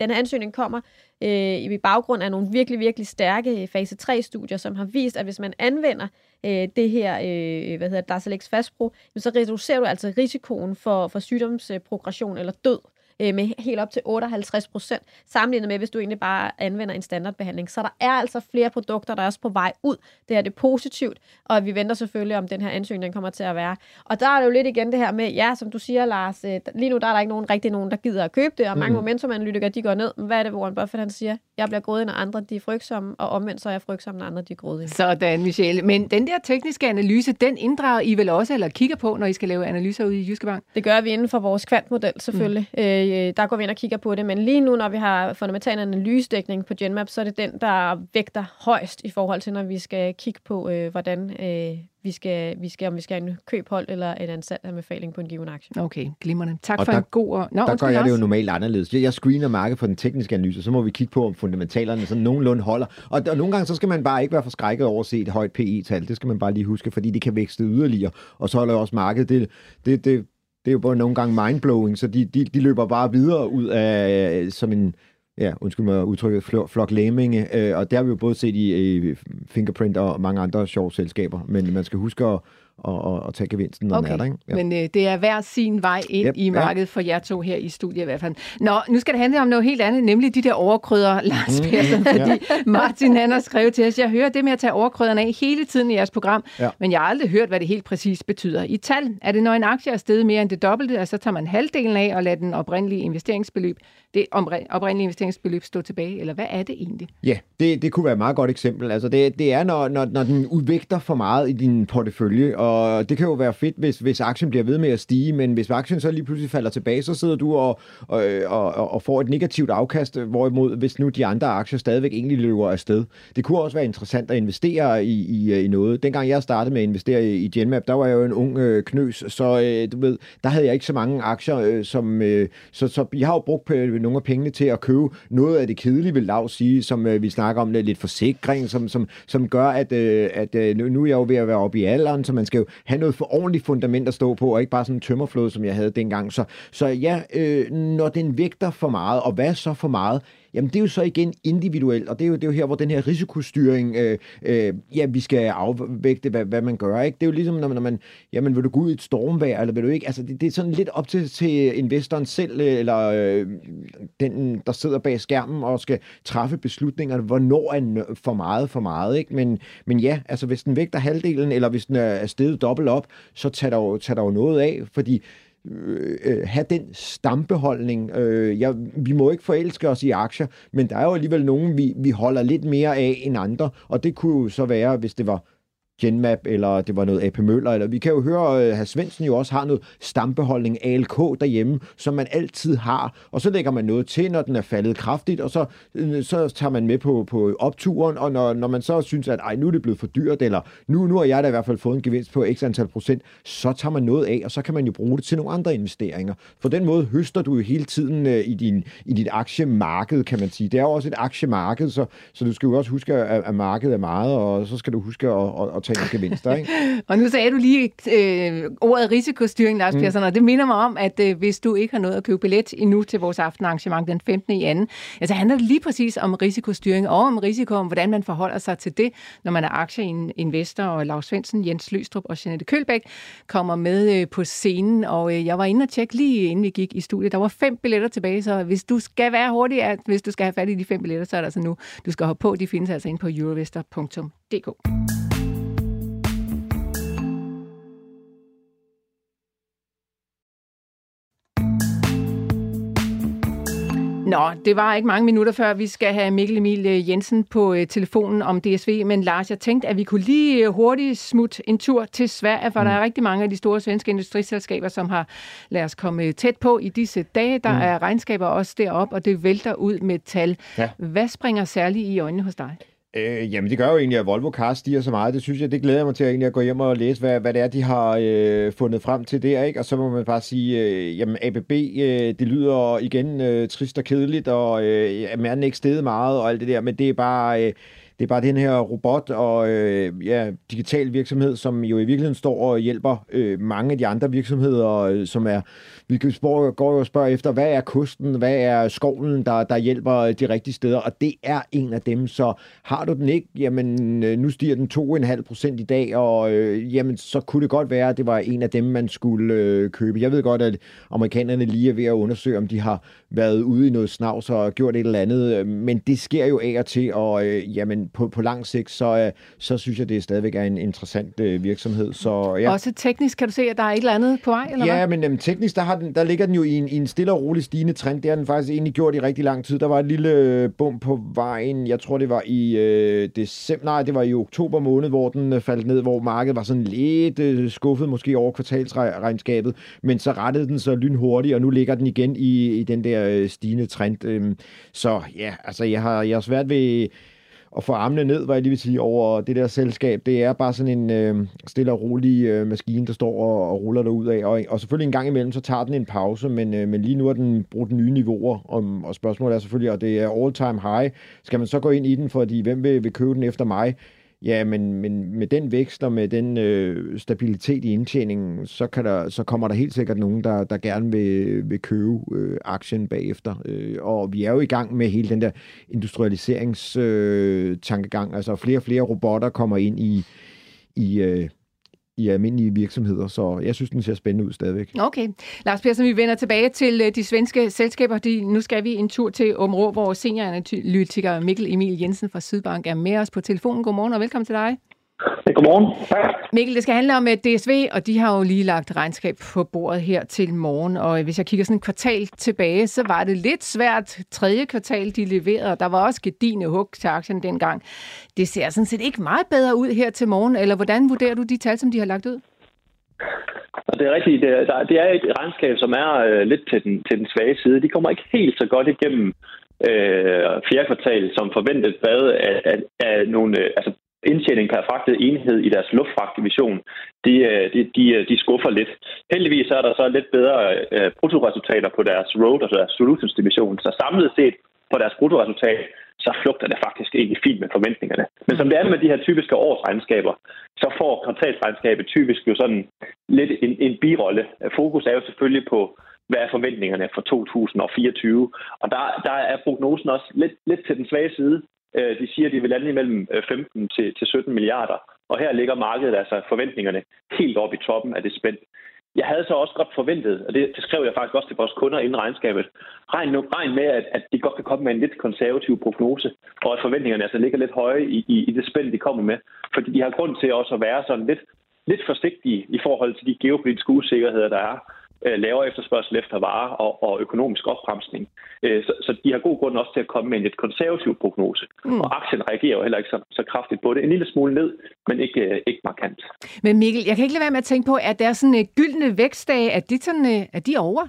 den her ansøgning kommer øh, i baggrund af nogle virkelig, virkelig stærke fase 3-studier, som har vist, at hvis man anvender øh, det her, øh, hvad hedder det, Darzalex Fastbro, så reducerer du altså risikoen for, for sygdomsprogression eller død øh, med helt op til 58 procent, sammenlignet med, hvis du egentlig bare anvender en standardbehandling. Så der er altså flere produkter, der er også på vej ud. Det er det positivt, og vi venter selvfølgelig, om den her ansøgning den kommer til at være. Og der er det jo lidt igen det her med, ja, som du siger, Lars, øh, lige nu der er der ikke nogen, rigtig nogen, der gider at købe det, og mange mm. momentumanalytikere, de går ned. Men hvad er det, Warren Buffett han siger? Jeg bliver grådig, når andre de er frygtsomme, og omvendt så er jeg frygtsom, når andre de er grådige. Sådan, Michelle. Men den der tekniske analyse, den inddrager I vel også, eller kigger på, når I skal lave analyser ude i Jyske Bank? Det gør vi inden for vores kvantmodel, selvfølgelig. Mm. Øh, Øh, der går vi ind og kigger på det, men lige nu, når vi har fundamental analysedækning på Genmap, så er det den, der vægter højst i forhold til, når vi skal kigge på, øh, hvordan øh, vi skal, vi skal, om vi skal have en købhold eller en ansat anbefaling på en given aktie. Okay, glimrende. Tak og for der, en god... Nå, der gør jeg det jo normalt anderledes. Jeg screener markedet for den tekniske analyse, så må vi kigge på, om fundamentalerne sådan nogenlunde holder. Og, og nogle gange, så skal man bare ikke være forskrækket over at se et højt PE-tal. Det skal man bare lige huske, fordi det kan vækste yderligere. Og så holder også markedet, det, det, det, det er jo både nogle gange mindblowing, så de, de, de løber bare videre ud af øh, som en, ja, undskyld mig udtrykket, flok læminge, øh, og det har vi jo både set i, i Fingerprint og mange andre sjove selskaber, men man skal huske at, og, og, og tage gevinsten, når okay. den er der. Ikke? Ja. Men øh, det er hver sin vej ind Yep, i markedet ja. for jer to her i studiet i hvert fald. Nå, nu skal det handle om noget helt andet, nemlig de der overkrydder, Lars Mm, Persson, fordi Martin han har skrevet til os, jeg hører det med at tage overkrydderne af hele tiden i jeres program, Ja. men jeg har aldrig hørt, hvad det helt præcis betyder. I tal, er det når en aktie er steget mere end det dobbelte, og så tager man halvdelen af og lader den oprindelige investeringsbeløb, det oprindelige investeringsbeløb stå tilbage, eller hvad er det egentlig? Ja, det, det kunne være et meget godt eksempel. Altså det, det er, når, når, når den udvægter for meget i din portefølje, og det kan jo være fedt, hvis, hvis aktien bliver ved med at stige, men hvis aktien så lige pludselig falder tilbage, så sidder du og, og, og, og får et negativt afkast, hvorimod hvis nu de andre aktier stadigvæk egentlig løber afsted. Det kunne også være interessant at investere i, i, øh, i noget. Dengang jeg startede med at investere i, i Genmap, der var jeg jo en ung øh, knøs, så øh, du ved, der havde jeg ikke så mange aktier, øh, som, øh, så, så jeg har jo brugt øh, nogle af pengene til at købe noget af det kedelige, vil Lav sige, som øh, vi snakker om, lidt forsikring, som, som, som gør, at, øh, at øh, nu, nu er jeg jo ved at være oppe i alderen, så man skal jo have noget for ordentligt fundament at stå på, og ikke bare sådan en tømmerflod, som jeg havde dengang. Så, så ja, øh, når den vægter for meget, og hvad så for meget, Jamen det er jo så igen individuelt, og det er jo, det er jo her, hvor den her risikostyring, øh, øh, ja, vi skal afvægte, hvad, hvad man gør. Ikke? Det er jo ligesom, når man, når man, jamen vil du gå ud i et stormvejr, eller vil du ikke? Altså det, det er sådan lidt op til, til investoren selv, øh, eller øh, den, der sidder bag skærmen og skal træffe beslutninger, hvornår er for meget for meget. Ikke? Men, men ja, altså hvis den vægter halvdelen, eller hvis den er steget dobbelt op, så tager der jo, tager der jo noget af, fordi Øh, øh, have den stambeholdning. Øh, jeg, vi må ikke forelske os i aktier, men der er jo alligevel nogen, vi, vi holder lidt mere af end andre, og det kunne jo så være, hvis det var Genmap, eller det var noget AP Møller, eller vi kan jo høre, øh, at hr. Svendsen jo også har noget stambeholdning ALK derhjemme, som man altid har, og så lægger man noget til, når den er faldet kraftigt, og så, øh, så tager man med på, på opturen, og når, når man så synes, at ej, nu er det blevet for dyrt, eller nu, nu har jeg da i hvert fald fået en gevinst på x antal procent, så tager man noget af, og så kan man jo bruge det til nogle andre investeringer. På den måde høster du jo hele tiden øh, i, din, i dit aktiemarked, kan man sige. Det er jo også et aktiemarked, så, så du skal jo også huske, at, at markedet er meget, og så skal du huske at, at, at gevinster, ikke? Og nu sagde du lige øh, ordet risikostyring, Lars mm. Persson, og det minder mig om, at øh, hvis du ikke har noget at købe billet endnu til vores aftenarrangement den 15. i anden, ja, så handler det lige præcis om risikostyring og om risiko, om hvordan man forholder sig til det, når man er aktieinvestor, og Lars Svendsen, Jens Løstrup og Jeanette Kølbæk kommer med øh, på scenen, og øh, jeg var inde og tjekke lige inden vi gik i studiet. Der var fem billetter tilbage, så hvis du skal være hurtig, at hvis du skal have fat i de fem billetter, så er der altså nu, du skal hoppe på. De findes altså inde på eurovester.dk. Nå, det var ikke mange minutter før, vi skal have Mikkel Emil øh, Jensen på øh, telefonen om DSV. Men Lars, jeg tænkte, at vi kunne lige øh, hurtigt smutte en tur til Sverige, for mm. der er rigtig mange af de store svenske industriselskaber, som har lad os komme tæt på i disse dage. Der mm. er regnskaber også derop, og det vælter ud med tal. Ja. Hvad springer særligt i øjnene hos dig? Øh, jamen, det gør jo egentlig, at Volvo Cars stiger så meget. Det synes jeg, det glæder jeg mig til at, egentlig at gå hjem og læse, hvad, hvad det er, de har øh, fundet frem til der. Ikke? Og så må man bare sige, øh, jamen ABB, øh, det lyder igen øh, trist og kedeligt, og øh, jamen, er den ikke steget meget og alt det der, men det er bare... Øh, det er bare den her robot og øh, ja, digital virksomhed, som jo i virkeligheden står og hjælper øh, mange af de andre virksomheder, øh, som er, vi kan spørge, går jo og spørger efter, hvad er kosten, hvad er skovlen, der, der hjælper øh, de rigtige steder, og det er en af dem, så har du den ikke, jamen øh, nu stiger den 2,5 procent i dag, og øh, jamen så kunne det godt være, at det var en af dem, man skulle øh, købe. Jeg ved godt, at amerikanerne lige er ved at undersøge, om de har været ude i noget snavs og gjort et eller andet, øh, men det sker jo af og til, og øh, jamen på, på lang sigt, så, øh, så synes jeg, det stadigvæk er en interessant øh, virksomhed. Så, ja. Også teknisk kan du se, at der er et eller andet på vej, eller Ja, hvad? men jamen, teknisk, der, har den, der ligger den jo i en, i en stille og rolig stigende trend. Det har den faktisk egentlig gjort i rigtig lang tid. Der var et lille øh, bump på vejen, jeg tror det var i øh, december, nej, det var i oktober måned, hvor den øh, faldt ned, hvor markedet var sådan lidt øh, skuffet, måske over kvartalsregnskabet, men så rettede den så lynhurtigt, og nu ligger den igen i, i den der øh, stigende trend. Øhm, så ja, altså jeg har, jeg har svært ved at få armene ned, hvad jeg lige vil sige, over det der selskab. Det er bare sådan en øh, stille og rolig øh, maskine, der står og, og ruller derud af. Og, og selvfølgelig en gang imellem, så tager den en pause, men, øh, men lige nu er den brugt nye niveauer. Og, og spørgsmålet er selvfølgelig, og det er all-time high. Skal man så gå ind i den, fordi hvem vil, vil købe den efter mig? Ja, men, men med den vækst og med den øh, stabilitet i indtjeningen, så, kan der, så kommer der helt sikkert nogen, der, der gerne vil, vil købe øh, aktien bagefter. Øh, og vi er jo i gang med hele den der industrialiseringstankegang. Øh, tankegang. altså flere og flere robotter kommer ind i, i, øh, i almindelige virksomheder, så jeg synes, den ser spændende ud stadigvæk. Okay. Lars Persson, vi vender tilbage til øh, de svenske selskaber. De, nu skal vi en tur til Områ, hvor senioranalytiker Mikkel Emil Jensen fra Sydbank er med os på telefonen. Godmorgen og velkommen til dig. Godmorgen. Tak. Mikkel, det skal handle om at DSV, og de har jo lige lagt regnskab på bordet her til morgen. Og hvis jeg kigger sådan et kvartal tilbage, så var det lidt svært tredje kvartal, de leverede. Og der var også gedine hug til aktien dengang. Det ser sådan set ikke meget bedre ud her til morgen. Eller hvordan vurderer du de tal, som de har lagt ud? Og det er rigtigt. Det er, det er et regnskab, som er øh, lidt til den, til den svage side. De kommer ikke helt så godt igennem øh, fjerde kvartal, som forventet, hvad af, af, af nogle, øh, altså indtjening per fragtet enhed i deres luftfragtdivision, de, øh, de, de, øh, de skuffer lidt. Heldigvis er der så lidt bedre uh, bruttoresultater på deres road og deres solutions division, så samlet set på deres bruttoresultat, så flugter det faktisk ikke fint med forventningerne. Men som det er med de her typiske årsregnskaber, så får kvartalsregnskabet typisk jo sådan lidt en, en birolle. Fokus er jo selvfølgelig på, hvad er forventningerne for 2024. Og der, der er prognosen også lidt, lidt til den svage side. Øh, de siger, at de vil lande imellem øh, 15 til, til 17 milliarder. Og her ligger markedet altså forventningerne helt oppe i toppen af det spænd. Jeg havde så også godt forventet, og det, det skrev jeg faktisk også til vores kunder inden regnskabet, regn, nu, regn med, at, at de godt kan komme med en lidt konservativ prognose, og at forventningerne altså ligger lidt høje i, i, i det spænd, de kommer med. Fordi de har grund til også at være sådan lidt, lidt forsigtige i forhold til de geopolitiske usikkerheder, der er lavere efterspørgsel efter varer og, og økonomisk opbremsning. Øh, så, så de har god grund også til at komme med en lidt konservativ prognose. Mm. Og aktien reagerer jo heller ikke så, så kraftigt på det. En lille smule ned, men ikke, øh, ikke markant. Men Mikkel, jeg kan ikke lade være med at tænke på, at der er sådan en gyldne vækstdag, at de, sådan, er de over?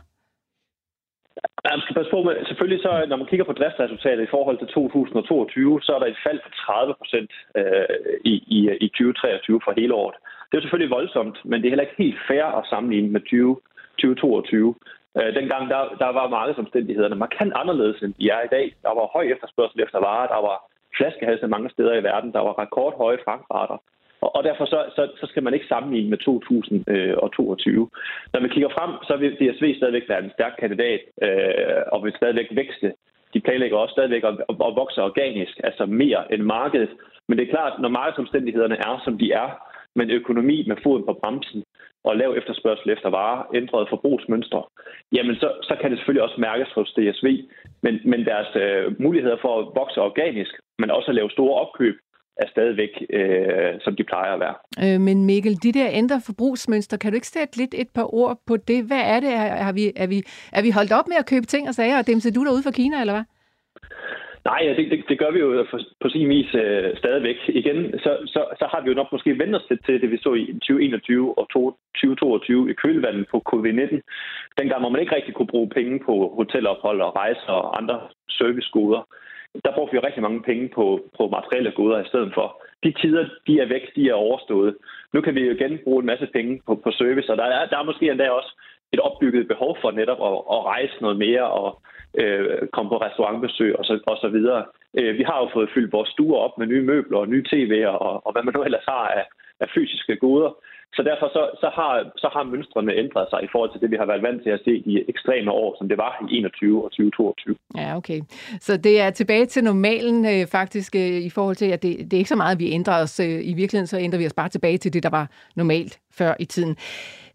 Man skal passe på med, selvfølgelig så, når man kigger på driftsresultatet i forhold til 2022, så er der et fald på 30 procent øh, i, i, i 2023 for hele året. Det er jo selvfølgelig voldsomt, men det er heller ikke helt fair at sammenligne med 20 2022. Øh, dengang der, der var markedsomstændighederne markant anderledes, end de er i dag. Der var høj efterspørgsel efter varer, der var flaskehalse mange steder i verden, der var rekordhøje fragtrater. Og, og derfor så, så, så skal man ikke sammenligne med 2022. Øh, når vi kigger frem, så vil DSV stadigvæk være en stærk kandidat, øh, og vil stadigvæk vækste. De planlægger også stadigvæk at, at vokse organisk, altså mere end markedet. Men det er klart, når markedsomstændighederne er, som de er, men økonomi med foden på bremsen, og lav efterspørgsel efter varer, ændrede forbrugsmønstre, jamen så, så kan det selvfølgelig også mærkes hos DSV. Men, men deres øh, muligheder for at vokse organisk, men også at lave store opkøb, er stadigvæk, øh, som de plejer at være. Øh, men Mikkel, de der ændrede forbrugsmønstre, kan du ikke sætte lidt et par ord på det? Hvad er det? Har vi, er, vi, er vi holdt op med at købe ting og sager, og dem ser du derude fra Kina, eller hvad? Nej, ja, det, det, det gør vi jo på, sin vis øh, stadigvæk. Igen, så, så, så har vi jo nok måske vendt os til det, vi så i 2021 og 2022 i kølvandet på covid-19. Dengang må man ikke rigtig kunne bruge penge på hotelophold og rejser og andre servicegoder. Der brugte vi jo rigtig mange penge på, på materielle goder i stedet for. De tider, de er væk, de er overstået. Nu kan vi jo igen bruge en masse penge på, på service, og der er, der er måske endda også et opbygget behov for netop at, at rejse noget mere og øh, komme på restaurantbesøg og så, og så videre. Øh, vi har jo fået fyldt vores stuer op med nye møbler og nye tv'er og, og hvad man nu ellers har af, af fysiske goder. Så derfor så, så, har, så har mønstrene ændret sig i forhold til det, vi har været vant til at se i ekstreme år, som det var i 21 og 2022. Ja, okay. Så det er tilbage til normalen øh, faktisk øh, i forhold til, at det, det er ikke så meget, vi ændrer os. Øh, I virkeligheden så ændrer vi os bare tilbage til det, der var normalt før i tiden.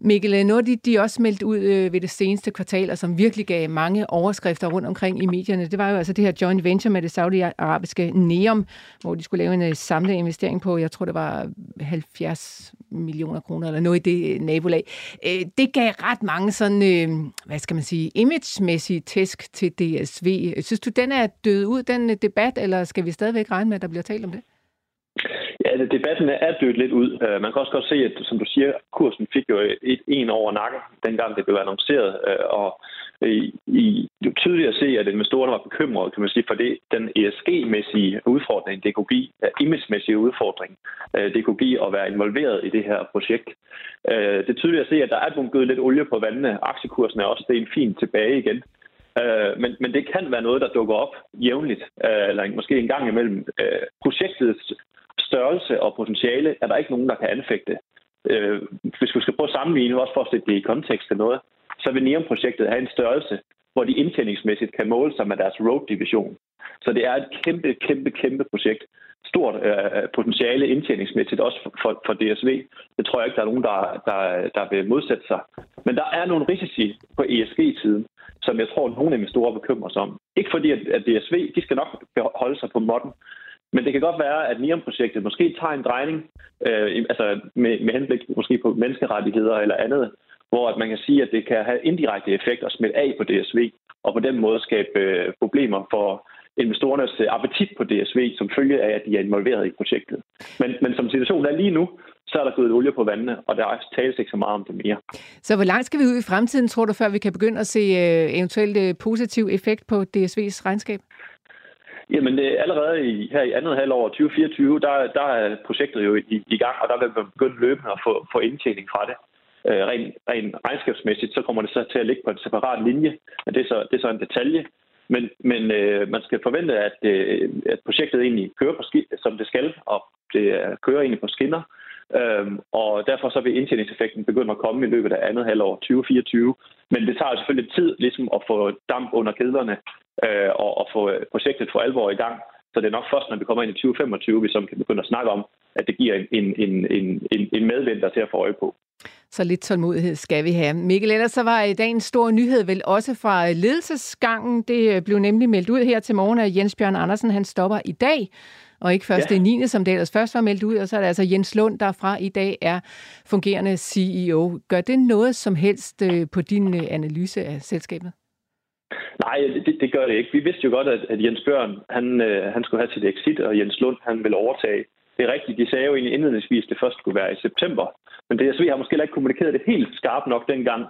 Mikkel, øh, noget de, de også meldte ud øh, ved det seneste kvartal, og som virkelig gav mange overskrifter rundt omkring i medierne, det var jo altså det her joint venture med det saudiarabiske Neom, hvor de skulle lave en øh, samlet investering på, jeg tror det var 70 millioner kroner, eller noget i det øh, nabolag. Øh, det gav ret mange sådan, øh, hvad skal man sige, imagemæssige tæsk til DSV. Synes du, den er død ud, den øh, debat, eller skal vi stadigvæk regne med, at der bliver talt om det? Ja, altså, debatten er dødt lidt ud. Øh, man kan også godt se, at som du siger, kursen fik jo et en over nakken, dengang det blev annonceret. Øh, og øh, i, i, det er tydeligt at se, at investorerne var bekymrede, kan man sige, for det, den ESG-mæssige udfordring, det kunne give, image-mæssige udfordring, det kunne give at være involveret i det her projekt. Det er tydeligt at se, at der er bunket lidt olie på vandene. Aktiekursen er også en fint tilbage igen. men, men det kan være noget, der dukker op jævnligt, eller måske en gang imellem. projektets størrelse og potentiale er der ikke nogen, der kan anfægte. Øh, hvis vi skal prøve at sammenligne, også for at sætte det i kontekst til noget, så vil NEOM-projektet have en størrelse, hvor de indtjeningsmæssigt kan måle sig med deres road-division. Så det er et kæmpe, kæmpe, kæmpe projekt. stort øh, potentiale indtjeningsmæssigt, også for, for, for DSV. Det tror jeg ikke, der er nogen, der, der, der vil modsætte sig. Men der er nogle risici på ESG-siden, som jeg tror, nogle investorer bekymrer sig om. Ikke fordi, at, at DSV de skal nok holde sig på modden, men det kan godt være, at NIOM-projektet måske tager en drejning, øh, altså med, med henblik måske på menneskerettigheder eller andet, hvor at man kan sige, at det kan have indirekte effekt at smitte af på DSV, og på den måde skabe øh, problemer for investorernes øh, appetit på DSV, som følge af, at de er involveret i projektet. Men, men som situationen er lige nu, så er der gået olie på vandene, og der tales ikke så meget om det mere. Så hvor langt skal vi ud i fremtiden, tror du, før vi kan begynde at se øh, eventuelt øh, positiv effekt på DSV's regnskab? Jamen, det er allerede i, her i andet halvår 2024, der, der er projektet jo i, i gang, og der vil man begynde løbende at få, få indtjening fra det. Øh, rent, rent regnskabsmæssigt, så kommer det så til at ligge på en separat linje, men det er så, det er så en detalje. Men, men øh, man skal forvente, at, øh, at projektet egentlig kører på ski, som det skal, og det kører egentlig på skinner. Øhm, og derfor så vil indtjeningseffekten begynde at komme i løbet af andet halvår 2024. Men det tager selvfølgelig tid ligesom at få damp under kedlerne øh, og, og få øh, projektet for alvor i gang. Så det er nok først, når vi kommer ind i 2025, vi som kan begynde at snakke om, at det giver en, en, en, en, en medvinder til at få øje på. Så lidt tålmodighed skal vi have. Mikkel, ellers så var i dag en stor nyhed vel også fra ledelsesgangen. Det øh, blev nemlig meldt ud her til morgen, at Jens Bjørn Andersen han stopper i dag, og ikke først ja. i 9. som det ellers først var meldt ud, og så er det altså Jens Lund, der fra i dag er fungerende CEO. Gør det noget som helst øh, på din øh, analyse af selskabet? Nej, det, det gør det ikke. Vi vidste jo godt, at, at Jens Bjørn han, øh, han skulle have sit exit, og Jens Lund han vil overtage. Det er rigtigt, de sagde jo egentlig indledningsvis, at det først skulle være i september. Men det, vi har måske ikke kommunikeret det helt skarpt nok dengang.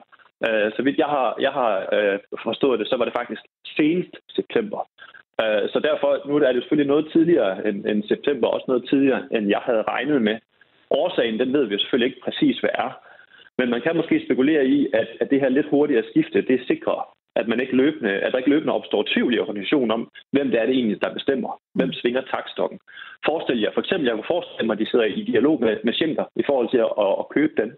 Så vidt jeg har, jeg har forstået det, så var det faktisk senest september. Øh, så derfor, nu er det selvfølgelig noget tidligere end, end september, også noget tidligere, end jeg havde regnet med. Årsagen, den ved vi selvfølgelig ikke præcis, hvad er. Men man kan måske spekulere i, at, at det her lidt hurtigere skifte, det sikrer, at, man ikke løbende, at der ikke løbende opstår tvivl i organisationen om, hvem det er det egentlig, der bestemmer. Hvem svinger takstokken. Forestil jer, for eksempel, jeg kunne forestille mig, at de sidder i dialog med, med Schenker i forhold til at, at, at købe den.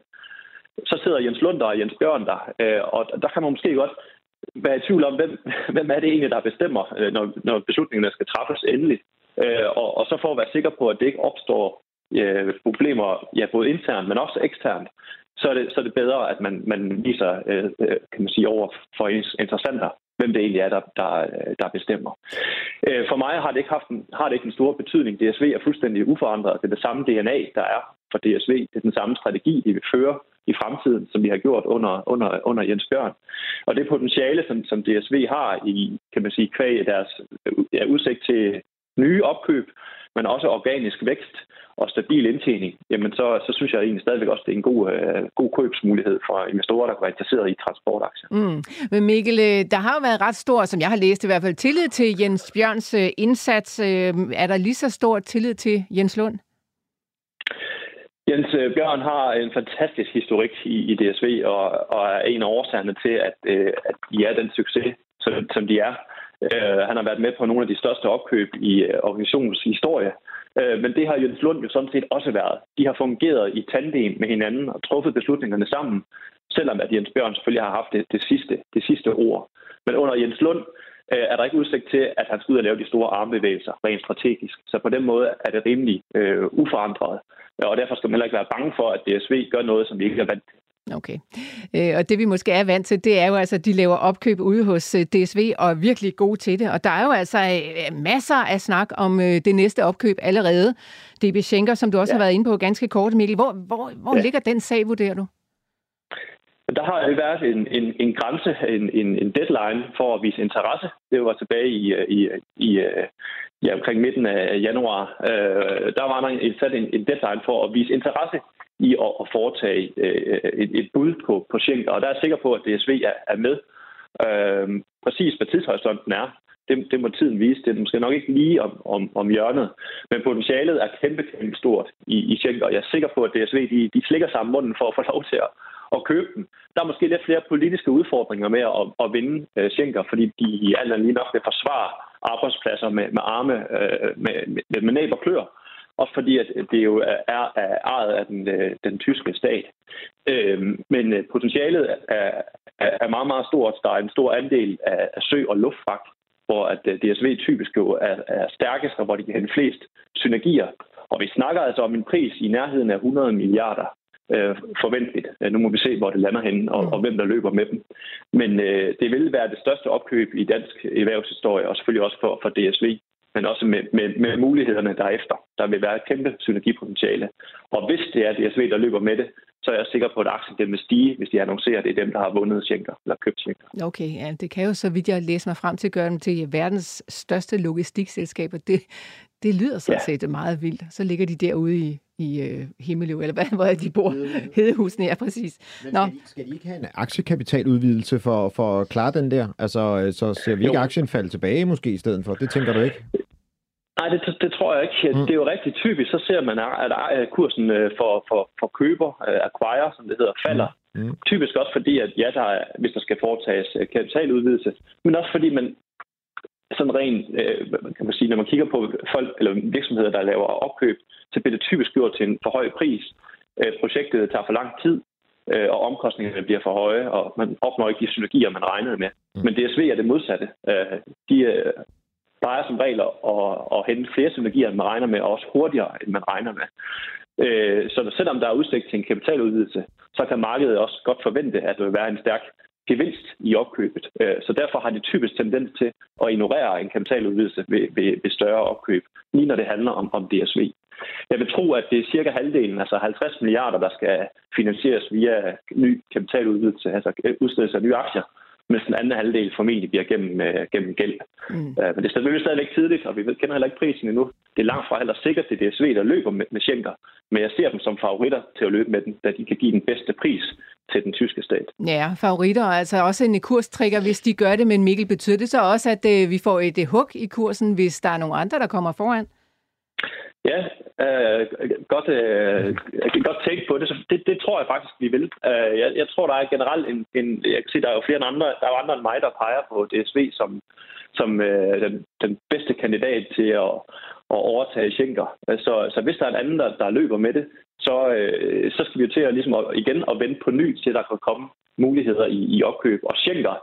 Så sidder Jens Lund der og Jens Bjørn der, øh, og der kan man måske godt være i tvivl om, hvem, hvem er det egentlig, der bestemmer, øh, når, når beslutningerne skal træffes endeligt. Øh, og, og så for at være sikker på, at det ikke opstår øh, problemer, ja, både internt, men også eksternt, så er det, så er det bedre, at man, man viser, øh, øh kan man sige, over for interessenter, hvem det egentlig er, der, der, der bestemmer. Øh, for mig har det, ikke haft en, har det ikke en stor betydning. DSV er fuldstændig uforandret. Det er det samme DNA, der er for DSV. Det er den samme strategi, de vil føre i fremtiden, som vi har gjort under, under, under Jens Bjørn. Og det potentiale, som, som DSV har i, kan man sige, kvæg deres ja, udsigt til nye opkøb, men også organisk vækst og stabil indtjening, jamen så, så synes jeg egentlig stadigvæk også, det er en god, øh, god købsmulighed for investorer, der kan være interesseret i transportaktier. Mm. Men Mikkel, øh, der har jo været ret stor, som jeg har læst i hvert fald, tillid til Jens Bjørns øh, indsats. Øh, er der lige så stor tillid til Jens Lund? Jens øh, Bjørn har en fantastisk historik i, i DSV, og, og er en af årsagerne til, at, øh, at de er den succes, som, som de er. Uh, han har været med på nogle af de største opkøb i uh, organisationens historie. Uh, men det har Jens Lund jo sådan set også været. De har fungeret i tandem med hinanden og truffet beslutningerne sammen, selvom at Jens Bjørn selvfølgelig har haft det, det, sidste, det sidste ord. Men under Jens Lund uh, er der ikke udsigt til, at han skal ud og lave de store armbevægelser rent strategisk. Så på den måde er det rimelig uh, uforandret. Og derfor skal man heller ikke være bange for, at DSV gør noget, som vi ikke er vant til. Okay. Øh, og det vi måske er vant til, det er jo altså, at de laver opkøb ude hos øh, DSV og er virkelig gode til det. Og der er jo altså øh, masser af snak om øh, det næste opkøb allerede. DB Schenker, som du også ja. har været inde på ganske kort, Mikkel. Hvor, hvor, hvor ja. ligger den sag, vurderer du? Der har jo været en, en, en grænse, en, en, en deadline for at vise interesse. Det var tilbage i, i, i ja, omkring midten af januar. Øh, der var der en, sat en, en deadline for at vise interesse i at, at foretage øh, et, et bud på, på Og der er jeg sikker på, at DSV er, er med. Øh, præcis hvad tidshorisonten er, det, det må tiden vise. Det er måske nok ikke lige om, om, om hjørnet, men potentialet er kæmpe, kæmpe stort i, i Schenker. Jeg er sikker på, at DSV de, de slikker sammen munden for at få lov til at, at købe dem. Der er måske lidt flere politiske udfordringer med at, at vinde øh, Schenker, fordi de i alt lige nok vil forsvare arbejdspladser med, med arme, øh, med, med, med næb og klør. Også fordi, at det jo er, er ejet af den, øh, den tyske stat. Øhm, men øh, potentialet er, er meget, meget stort. Der er en stor andel af, af sø- og luftfragt hvor at øh, DSV typisk jo er, er stærkest, og hvor de kan hente flest synergier. Og vi snakker altså om en pris i nærheden af 100 milliarder øh, forventeligt. Nu må vi se, hvor det lander henne, og, og hvem der løber med dem. Men øh, det vil være det største opkøb i dansk erhvervshistorie, og selvfølgelig også for, for DSV men også med, med, med mulighederne derefter. Der vil være et kæmpe synergipotentiale. Og hvis det er DSV, der løber med det, så er jeg sikker på, at aktien vil stige, hvis de annoncerer, at det er dem, der har vundet Schenker, eller købt Schenker. Okay, ja, det kan jo, så vidt jeg læser mig frem til, gøre dem til verdens største logistikselskaber. Det, det lyder sådan ja. set meget vildt. Så ligger de derude i, i uh, Himmeløv, eller hvad, hvor de bor. Hedehusene, ja, præcis. Men Nå. Skal, de, skal de ikke have en aktiekapitaludvidelse for, for at klare den der? Altså, øh, så ser vi ikke aktien falde tilbage måske i stedet for? Det tænker du ikke? Nej, det, det tror jeg ikke. Mm. Det er jo rigtig typisk. Så ser man, at kursen øh, for, for, for køber, acquire, som det hedder, falder. Mm. Mm. Typisk også fordi, at ja, der er, hvis der skal foretages kapitaludvidelse, men også fordi man sådan rent, kan man sige, når man kigger på folk eller virksomheder, der laver opkøb, så bliver det typisk gjort til en for høj pris. Projektet tager for lang tid, og omkostningerne bliver for høje, og man opnår ikke de synergier, man regnede med. Mm. Men DSV er det modsatte. De plejer som regel at, at hente flere synergier, end man regner med, og også hurtigere, end man regner med. Øh, så selvom der er udsigt til en kapitaludvidelse, så kan markedet også godt forvente, at der vil være en stærk gevinst i opkøbet. Øh, så derfor har de typisk tendens til at ignorere en kapitaludvidelse ved, ved, ved større opkøb, lige når det handler om, om DSV. Jeg vil tro, at det er cirka halvdelen, altså 50 milliarder, der skal finansieres via ny kapitaludvidelse, altså udstedelse af nye aktier, mens den anden halvdel formentlig bliver gennem, uh, gennem gæld. Mm. Uh, men det er selvfølgelig stadigvæk tidligt, og vi ved, kender heller ikke prisen endnu. Det er langt fra heller sikkert, det er DSV, der løber med, med Schenker. Men jeg ser dem som favoritter til at løbe med den, da de kan give den bedste pris til den tyske stat. Ja, favoritter, altså også en kurstrigger, hvis de gør det, men Mikkel, betyder det så også, at uh, vi får et hug i kursen, hvis der er nogle andre, der kommer foran? Ja, øh, godt, øh, godt tænke på det. Så det. Det tror jeg faktisk, vi vil. Øh, jeg, jeg tror, der er generelt en, en... Jeg kan se, der er jo flere andre, der er jo andre end mig, der peger på DSV som, som øh, den, den bedste kandidat til at, at overtage Schenker. Så, så hvis der er en anden, der, der løber med det, så, øh, så skal vi jo til at, ligesom, at, igen at vente på ny til, at der kan komme muligheder i, i opkøb. Og Schenker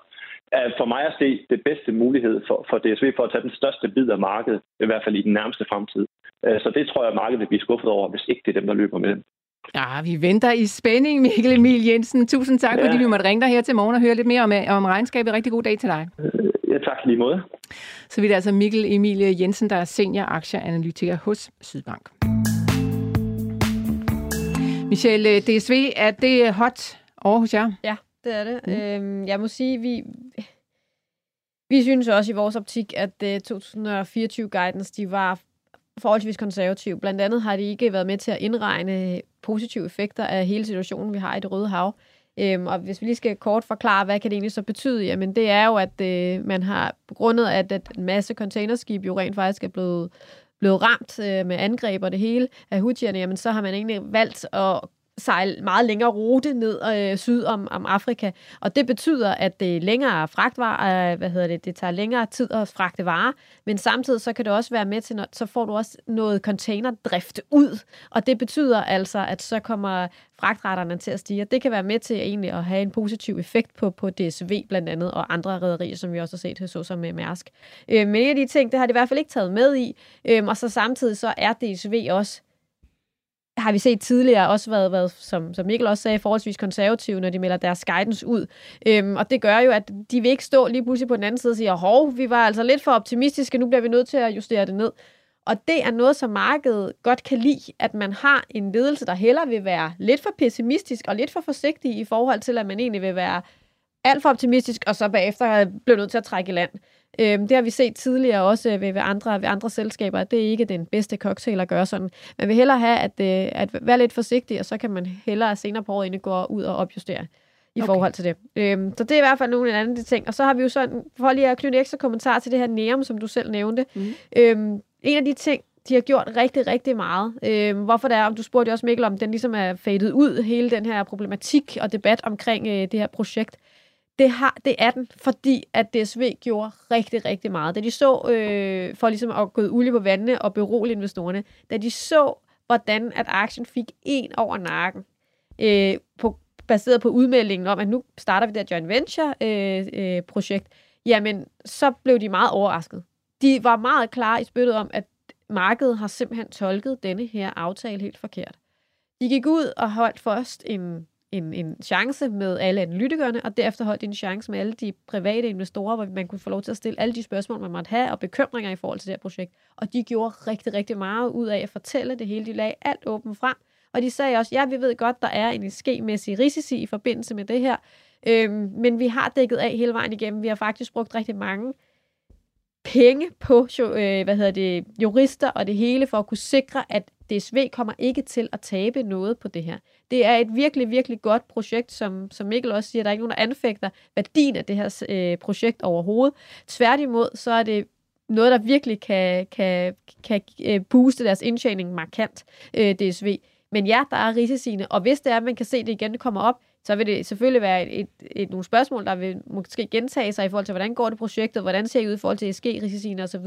er for mig at se det bedste mulighed for, for DSV for at tage den største bid af markedet, i hvert fald i den nærmeste fremtid. Øh, så det tror jeg, markedet vil blive skuffet over, hvis ikke det er dem, der løber med dem. Ja, vi venter i spænding, Mikkel Emil Jensen. Tusind tak, ja. fordi vi måtte ringe dig her til morgen og høre lidt mere om, om regnskabet. Rigtig god dag til dig. Øh, ja, tak lige måde. Så vi er altså Mikkel Emil Jensen, der er senior aktieanalytiker hos Sydbank. Michelle, øh, DSV, er det hot over hos jer? Ja, det er det. Mm. Øhm, jeg må sige, vi, vi synes også i vores optik, at 2024-guidance, de var forholdsvis konservativ. Blandt andet har de ikke været med til at indregne positive effekter af hele situationen, vi har i det Røde Hav. Øhm, og hvis vi lige skal kort forklare, hvad kan det egentlig så betyde? Jamen det er jo, at øh, man har på af, at, at en masse containerskib jo rent faktisk er blevet, blevet ramt øh, med angreb og det hele af Houthierne, jamen så har man egentlig valgt at sejle meget længere rute ned øh, syd om, om Afrika. Og det betyder, at det er længere fragtvarer, øh, hvad hedder det, det tager længere tid at fragte varer, men samtidig så kan det også være med til, så får du også noget containerdrift ud, og det betyder altså, at så kommer fragtretterne til at stige, det kan være med til egentlig at have en positiv effekt på, på DSV blandt andet, og andre rædderier, som vi også har set, såsom med Mærsk. Øh, men en af de ting, det har de i hvert fald ikke taget med i, øh, og så samtidig så er DSV også har vi set tidligere også været, været som, som Mikkel også sagde, forholdsvis konservative, når de melder deres guidance ud. Øhm, og det gør jo, at de vil ikke stå lige pludselig på den anden side og sige, hov, vi var altså lidt for optimistiske, nu bliver vi nødt til at justere det ned. Og det er noget, som markedet godt kan lide, at man har en ledelse, der heller vil være lidt for pessimistisk og lidt for forsigtig i forhold til, at man egentlig vil være alt for optimistisk, og så bagefter bliver nødt til at trække i land. Øhm, det har vi set tidligere også ved, ved, andre, ved andre selskaber, at det er ikke den bedste cocktail at gøre sådan. Man vil hellere have at, øh, at være lidt forsigtig, og så kan man hellere senere på året gå ud og opjustere i okay. forhold til det. Øhm, så det er i hvert fald nogle af de andre ting. Og så har vi jo sådan, for lige at knytte ekstra kommentar til det her NEOM, som du selv nævnte. Mm. Øhm, en af de ting, de har gjort rigtig, rigtig meget. Øhm, hvorfor det er, om du spurgte også Mikkel, om den ligesom er fadet ud, hele den her problematik og debat omkring øh, det her projekt. Det, har, det er den, fordi at DSV gjorde rigtig, rigtig meget. Da de så, øh, for ligesom at gå olie på vandene og berolige investorerne, da de så, hvordan at aktien fik en over nakken, øh, på, baseret på udmeldingen om, at nu starter vi det joint venture-projekt, øh, øh, jamen, så blev de meget overrasket. De var meget klare i spyttet om, at markedet har simpelthen tolket denne her aftale helt forkert. De gik ud og holdt først en, en, en chance med alle analytikerne, og derefter holdt de en chance med alle de private investorer, hvor man kunne få lov til at stille alle de spørgsmål, man måtte have, og bekymringer i forhold til det her projekt. Og de gjorde rigtig, rigtig meget ud af at fortælle det hele. De lagde alt åbent frem, og de sagde også, ja, vi ved godt, der er en skemæssig risici i forbindelse med det her, øhm, men vi har dækket af hele vejen igennem. Vi har faktisk brugt rigtig mange penge på øh, hvad hedder det, jurister og det hele for at kunne sikre, at DSV kommer ikke til at tabe noget på det her. Det er et virkelig, virkelig godt projekt, som, som Mikkel også siger, der er ikke nogen, der anfægter værdien af det her øh, projekt overhovedet. Tværtimod, så er det noget, der virkelig kan, kan, kan øh, booste deres indtjening markant, øh, DSV. Men ja, der er risiciene, og hvis det er, at man kan se, at det igen kommer op, så vil det selvfølgelig være et, et, et, nogle spørgsmål, der vil måske gentage sig i forhold til, hvordan går det projektet, hvordan ser det ud i forhold til ESG-risiciene osv.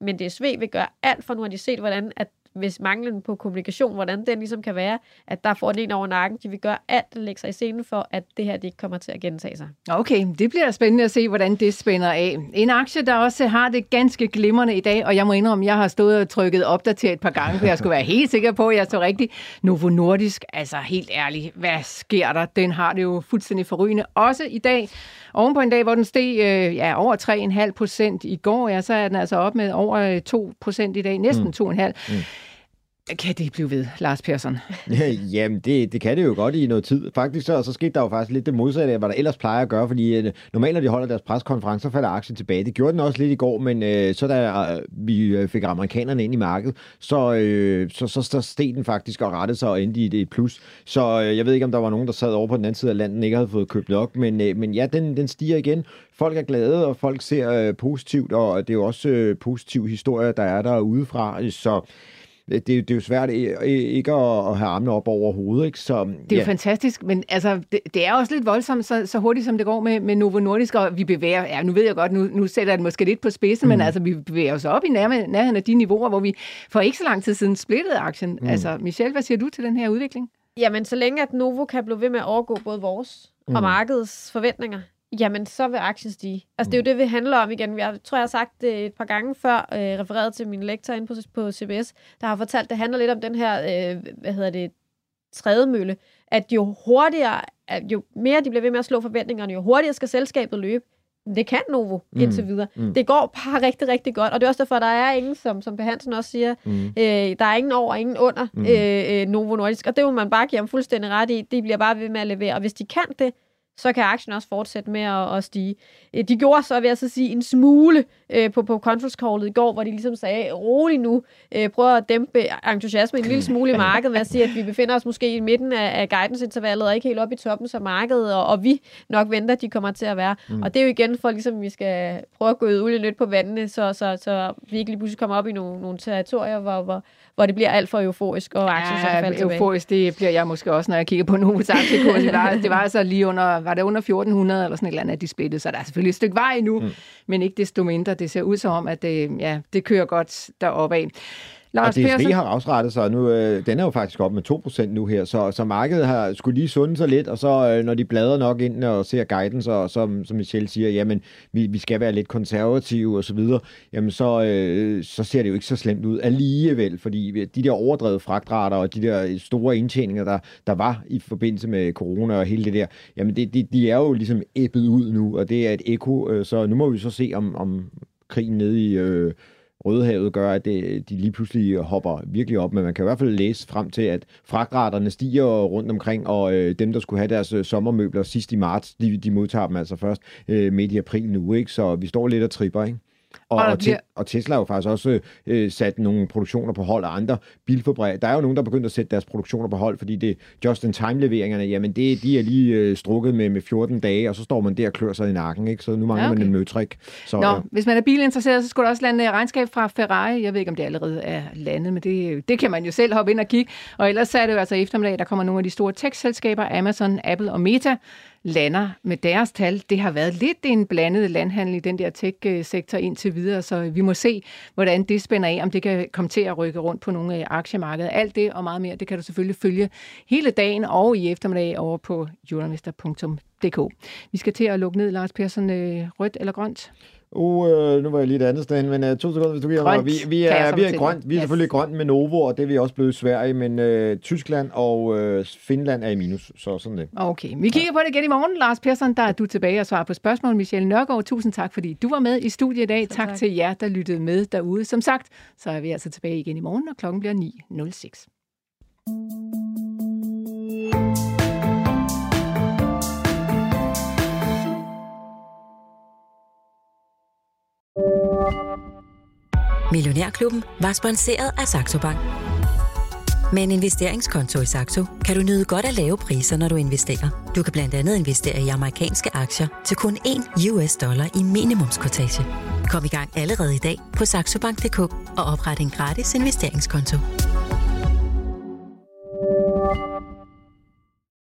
Men DSV vil gøre alt, for nu har de set, hvordan at hvis manglen på kommunikation, hvordan den ligesom kan være, at der får den en over nakken. De vil gøre alt, der lægger sig i scenen for, at det her det ikke kommer til at gentage sig. Okay, det bliver spændende at se, hvordan det spænder af. En aktie, der også har det ganske glimrende i dag, og jeg må indrømme, jeg har stået og trykket opdateret et par gange, for jeg skulle være helt sikker på, at jeg så rigtigt. Novo Nordisk, altså helt ærligt, hvad sker der? Den har det jo fuldstændig forrygende. Også i dag, oven på en dag, hvor den steg øh, ja, over 3,5 procent i går, ja, så er den altså op med over 2 øh, procent i dag, næsten mm. 2,5. Mm. Kan det blive ved, Lars Persson? Jamen, det, det kan det jo godt i noget tid. Faktisk så, så skete der jo faktisk lidt det modsatte af, hvad der ellers plejer at gøre, fordi uh, normalt, når de holder deres preskonferencer, falder aktien tilbage. Det gjorde den også lidt i går, men øh, så da øh, vi øh, fik amerikanerne ind i markedet, så, øh, så, så, så steg den faktisk og rettede sig og endte i det plus. Så øh, jeg ved ikke, om der var nogen, der sad over på den anden side af landet, ikke havde fået købt nok, men, øh, men ja, den, den stiger igen. Folk er glade, og folk ser øh, positivt, og det er jo også øh, positive historier, der er der udefra, så det, det er jo svært ikke at have armene op over hovedet. Ikke? Så, det er ja. jo fantastisk, men altså, det, det er også lidt voldsomt, så, så hurtigt som det går med, med Novo Nordisk, og vi bevæger, ja, nu ved jeg godt, nu, nu sætter jeg det måske lidt på spidsen, mm. men altså, vi bevæger os op i nærheden af de niveauer, hvor vi for ikke så lang tid siden splittede aktien. Mm. Altså, Michelle, hvad siger du til den her udvikling? Jamen, så længe at Novo kan blive ved med at overgå både vores mm. og markedets forventninger, jamen så vil aktien stige. Altså det er jo det, vi handler om igen. Jeg tror, jeg har sagt det et par gange før, øh, refereret til min lektor inde på, på CBS, der har fortalt, det handler lidt om den her, øh, hvad hedder det, trædemølle, at jo hurtigere, jo mere de bliver ved med at slå forventningerne, jo hurtigere skal selskabet løbe. Det kan Novo mm. indtil videre. Mm. Det går bare rigtig, rigtig godt, og det er også derfor, der er ingen, som, som Hansen også siger, mm. øh, der er ingen over ingen under mm. øh, øh Novo Nordisk, og det må man bare give ham fuldstændig ret i. De bliver bare ved med at levere, og hvis de kan det, så kan aktien også fortsætte med at, at stige. Øh, de gjorde så, vil jeg så sige, en smule øh, på, på conference callet i går, hvor de ligesom sagde, rolig nu, øh, prøv at dæmpe entusiasme en lille smule i markedet, ved at sige, at vi befinder os måske i midten af, af guidance-intervallet, og ikke helt op i toppen som markedet, og, og vi nok venter, at de kommer til at være. Mm. Og det er jo igen for, ligesom vi skal prøve at gå ud lidt på vandene, så, så, så vi ikke lige pludselig kommer op i nogle, nogle territorier, hvor, hvor, hvor det bliver alt for euforisk, og aktien ja, så falder tilbage. euforisk, det bliver jeg måske også, når jeg kigger på Novos aktiekurs. Det var, det var altså lige under, var det under 1400 eller sådan et eller andet, at de splittede, så der er selvfølgelig et stykke vej endnu, mm. men ikke desto mindre. Det ser ud som om, at det, ja, det kører godt deroppe af. Lars og DSB Persson... har afrettet sig nu. Øh, den er jo faktisk op med 2% nu her, så, så markedet har skulle lige sunde sig lidt, og så øh, når de bladrer nok ind og ser guidance, og som, som Michelle siger, jamen vi, vi skal være lidt konservative og så videre, jamen så, øh, så ser det jo ikke så slemt ud alligevel, fordi de der overdrevet fragtrater og de der store indtjeninger, der, der var i forbindelse med corona og hele det der, jamen det, de, de er jo ligesom æbbet ud nu, og det er et eko, øh, så nu må vi så se om, om krigen nede i øh, Rødehavet gør, at det, de lige pludselig hopper virkelig op, men man kan i hvert fald læse frem til, at fragtraterne stiger rundt omkring, og øh, dem, der skulle have deres øh, sommermøbler sidst i marts, de, de modtager dem altså først øh, midt i april nu, ikke? så vi står lidt og tripper, ikke? Og, og, bliver... og Tesla har jo faktisk også øh, sat nogle produktioner på hold, og andre bilfabrikker. Der er jo nogen, der er begyndt at sætte deres produktioner på hold, fordi det just-in-time-leveringerne, jamen det, de er lige øh, strukket med, med 14 dage, og så står man der og klør sig i nakken, ikke? så nu mangler ja, okay. man en møtrik. Så, Nå, øh... hvis man er bilinteresseret, så skulle der også lande regnskab fra Ferrari. Jeg ved ikke, om det allerede er landet, men det, det kan man jo selv hoppe ind og kigge. Og ellers er det jo altså eftermiddag, der kommer nogle af de store tech-selskaber, Amazon, Apple og Meta, lander med deres tal. Det har været lidt en blandet landhandel i den der tech-sektor indtil videre, så vi må se, hvordan det spænder af, om det kan komme til at rykke rundt på nogle af aktiemarkedet. Alt det og meget mere, det kan du selvfølgelig følge hele dagen og i eftermiddag over på journalister.dk. Vi skal til at lukke ned, Lars Persson, øh, rødt eller grønt? Uh, nu var jeg lige et andet sted, men uh, to sekunder, hvis du giver mig. Vi, vi er, vi er grønt. Vi er yes. selvfølgelig grønt med Novo, og det er vi også blevet i Sverige, men uh, Tyskland og uh, Finland er i minus, så sådan det. Okay, vi kigger på det igen i morgen. Lars Persson, der er du tilbage og svarer på spørgsmål. Michelle Nørgaard, tusind tak, fordi du var med i studiet i dag. Tak, tak til jer, der lyttede med derude. Som sagt, så er vi altså tilbage igen i morgen, og klokken bliver 9.06. Millionærklubben var sponsoreret af Saxo Bank. Med en investeringskonto i Saxo kan du nyde godt af lave priser, når du investerer. Du kan blandt andet investere i amerikanske aktier til kun 1 US dollar i minimumskortage. Kom i gang allerede i dag på saxobank.dk og opret en gratis investeringskonto.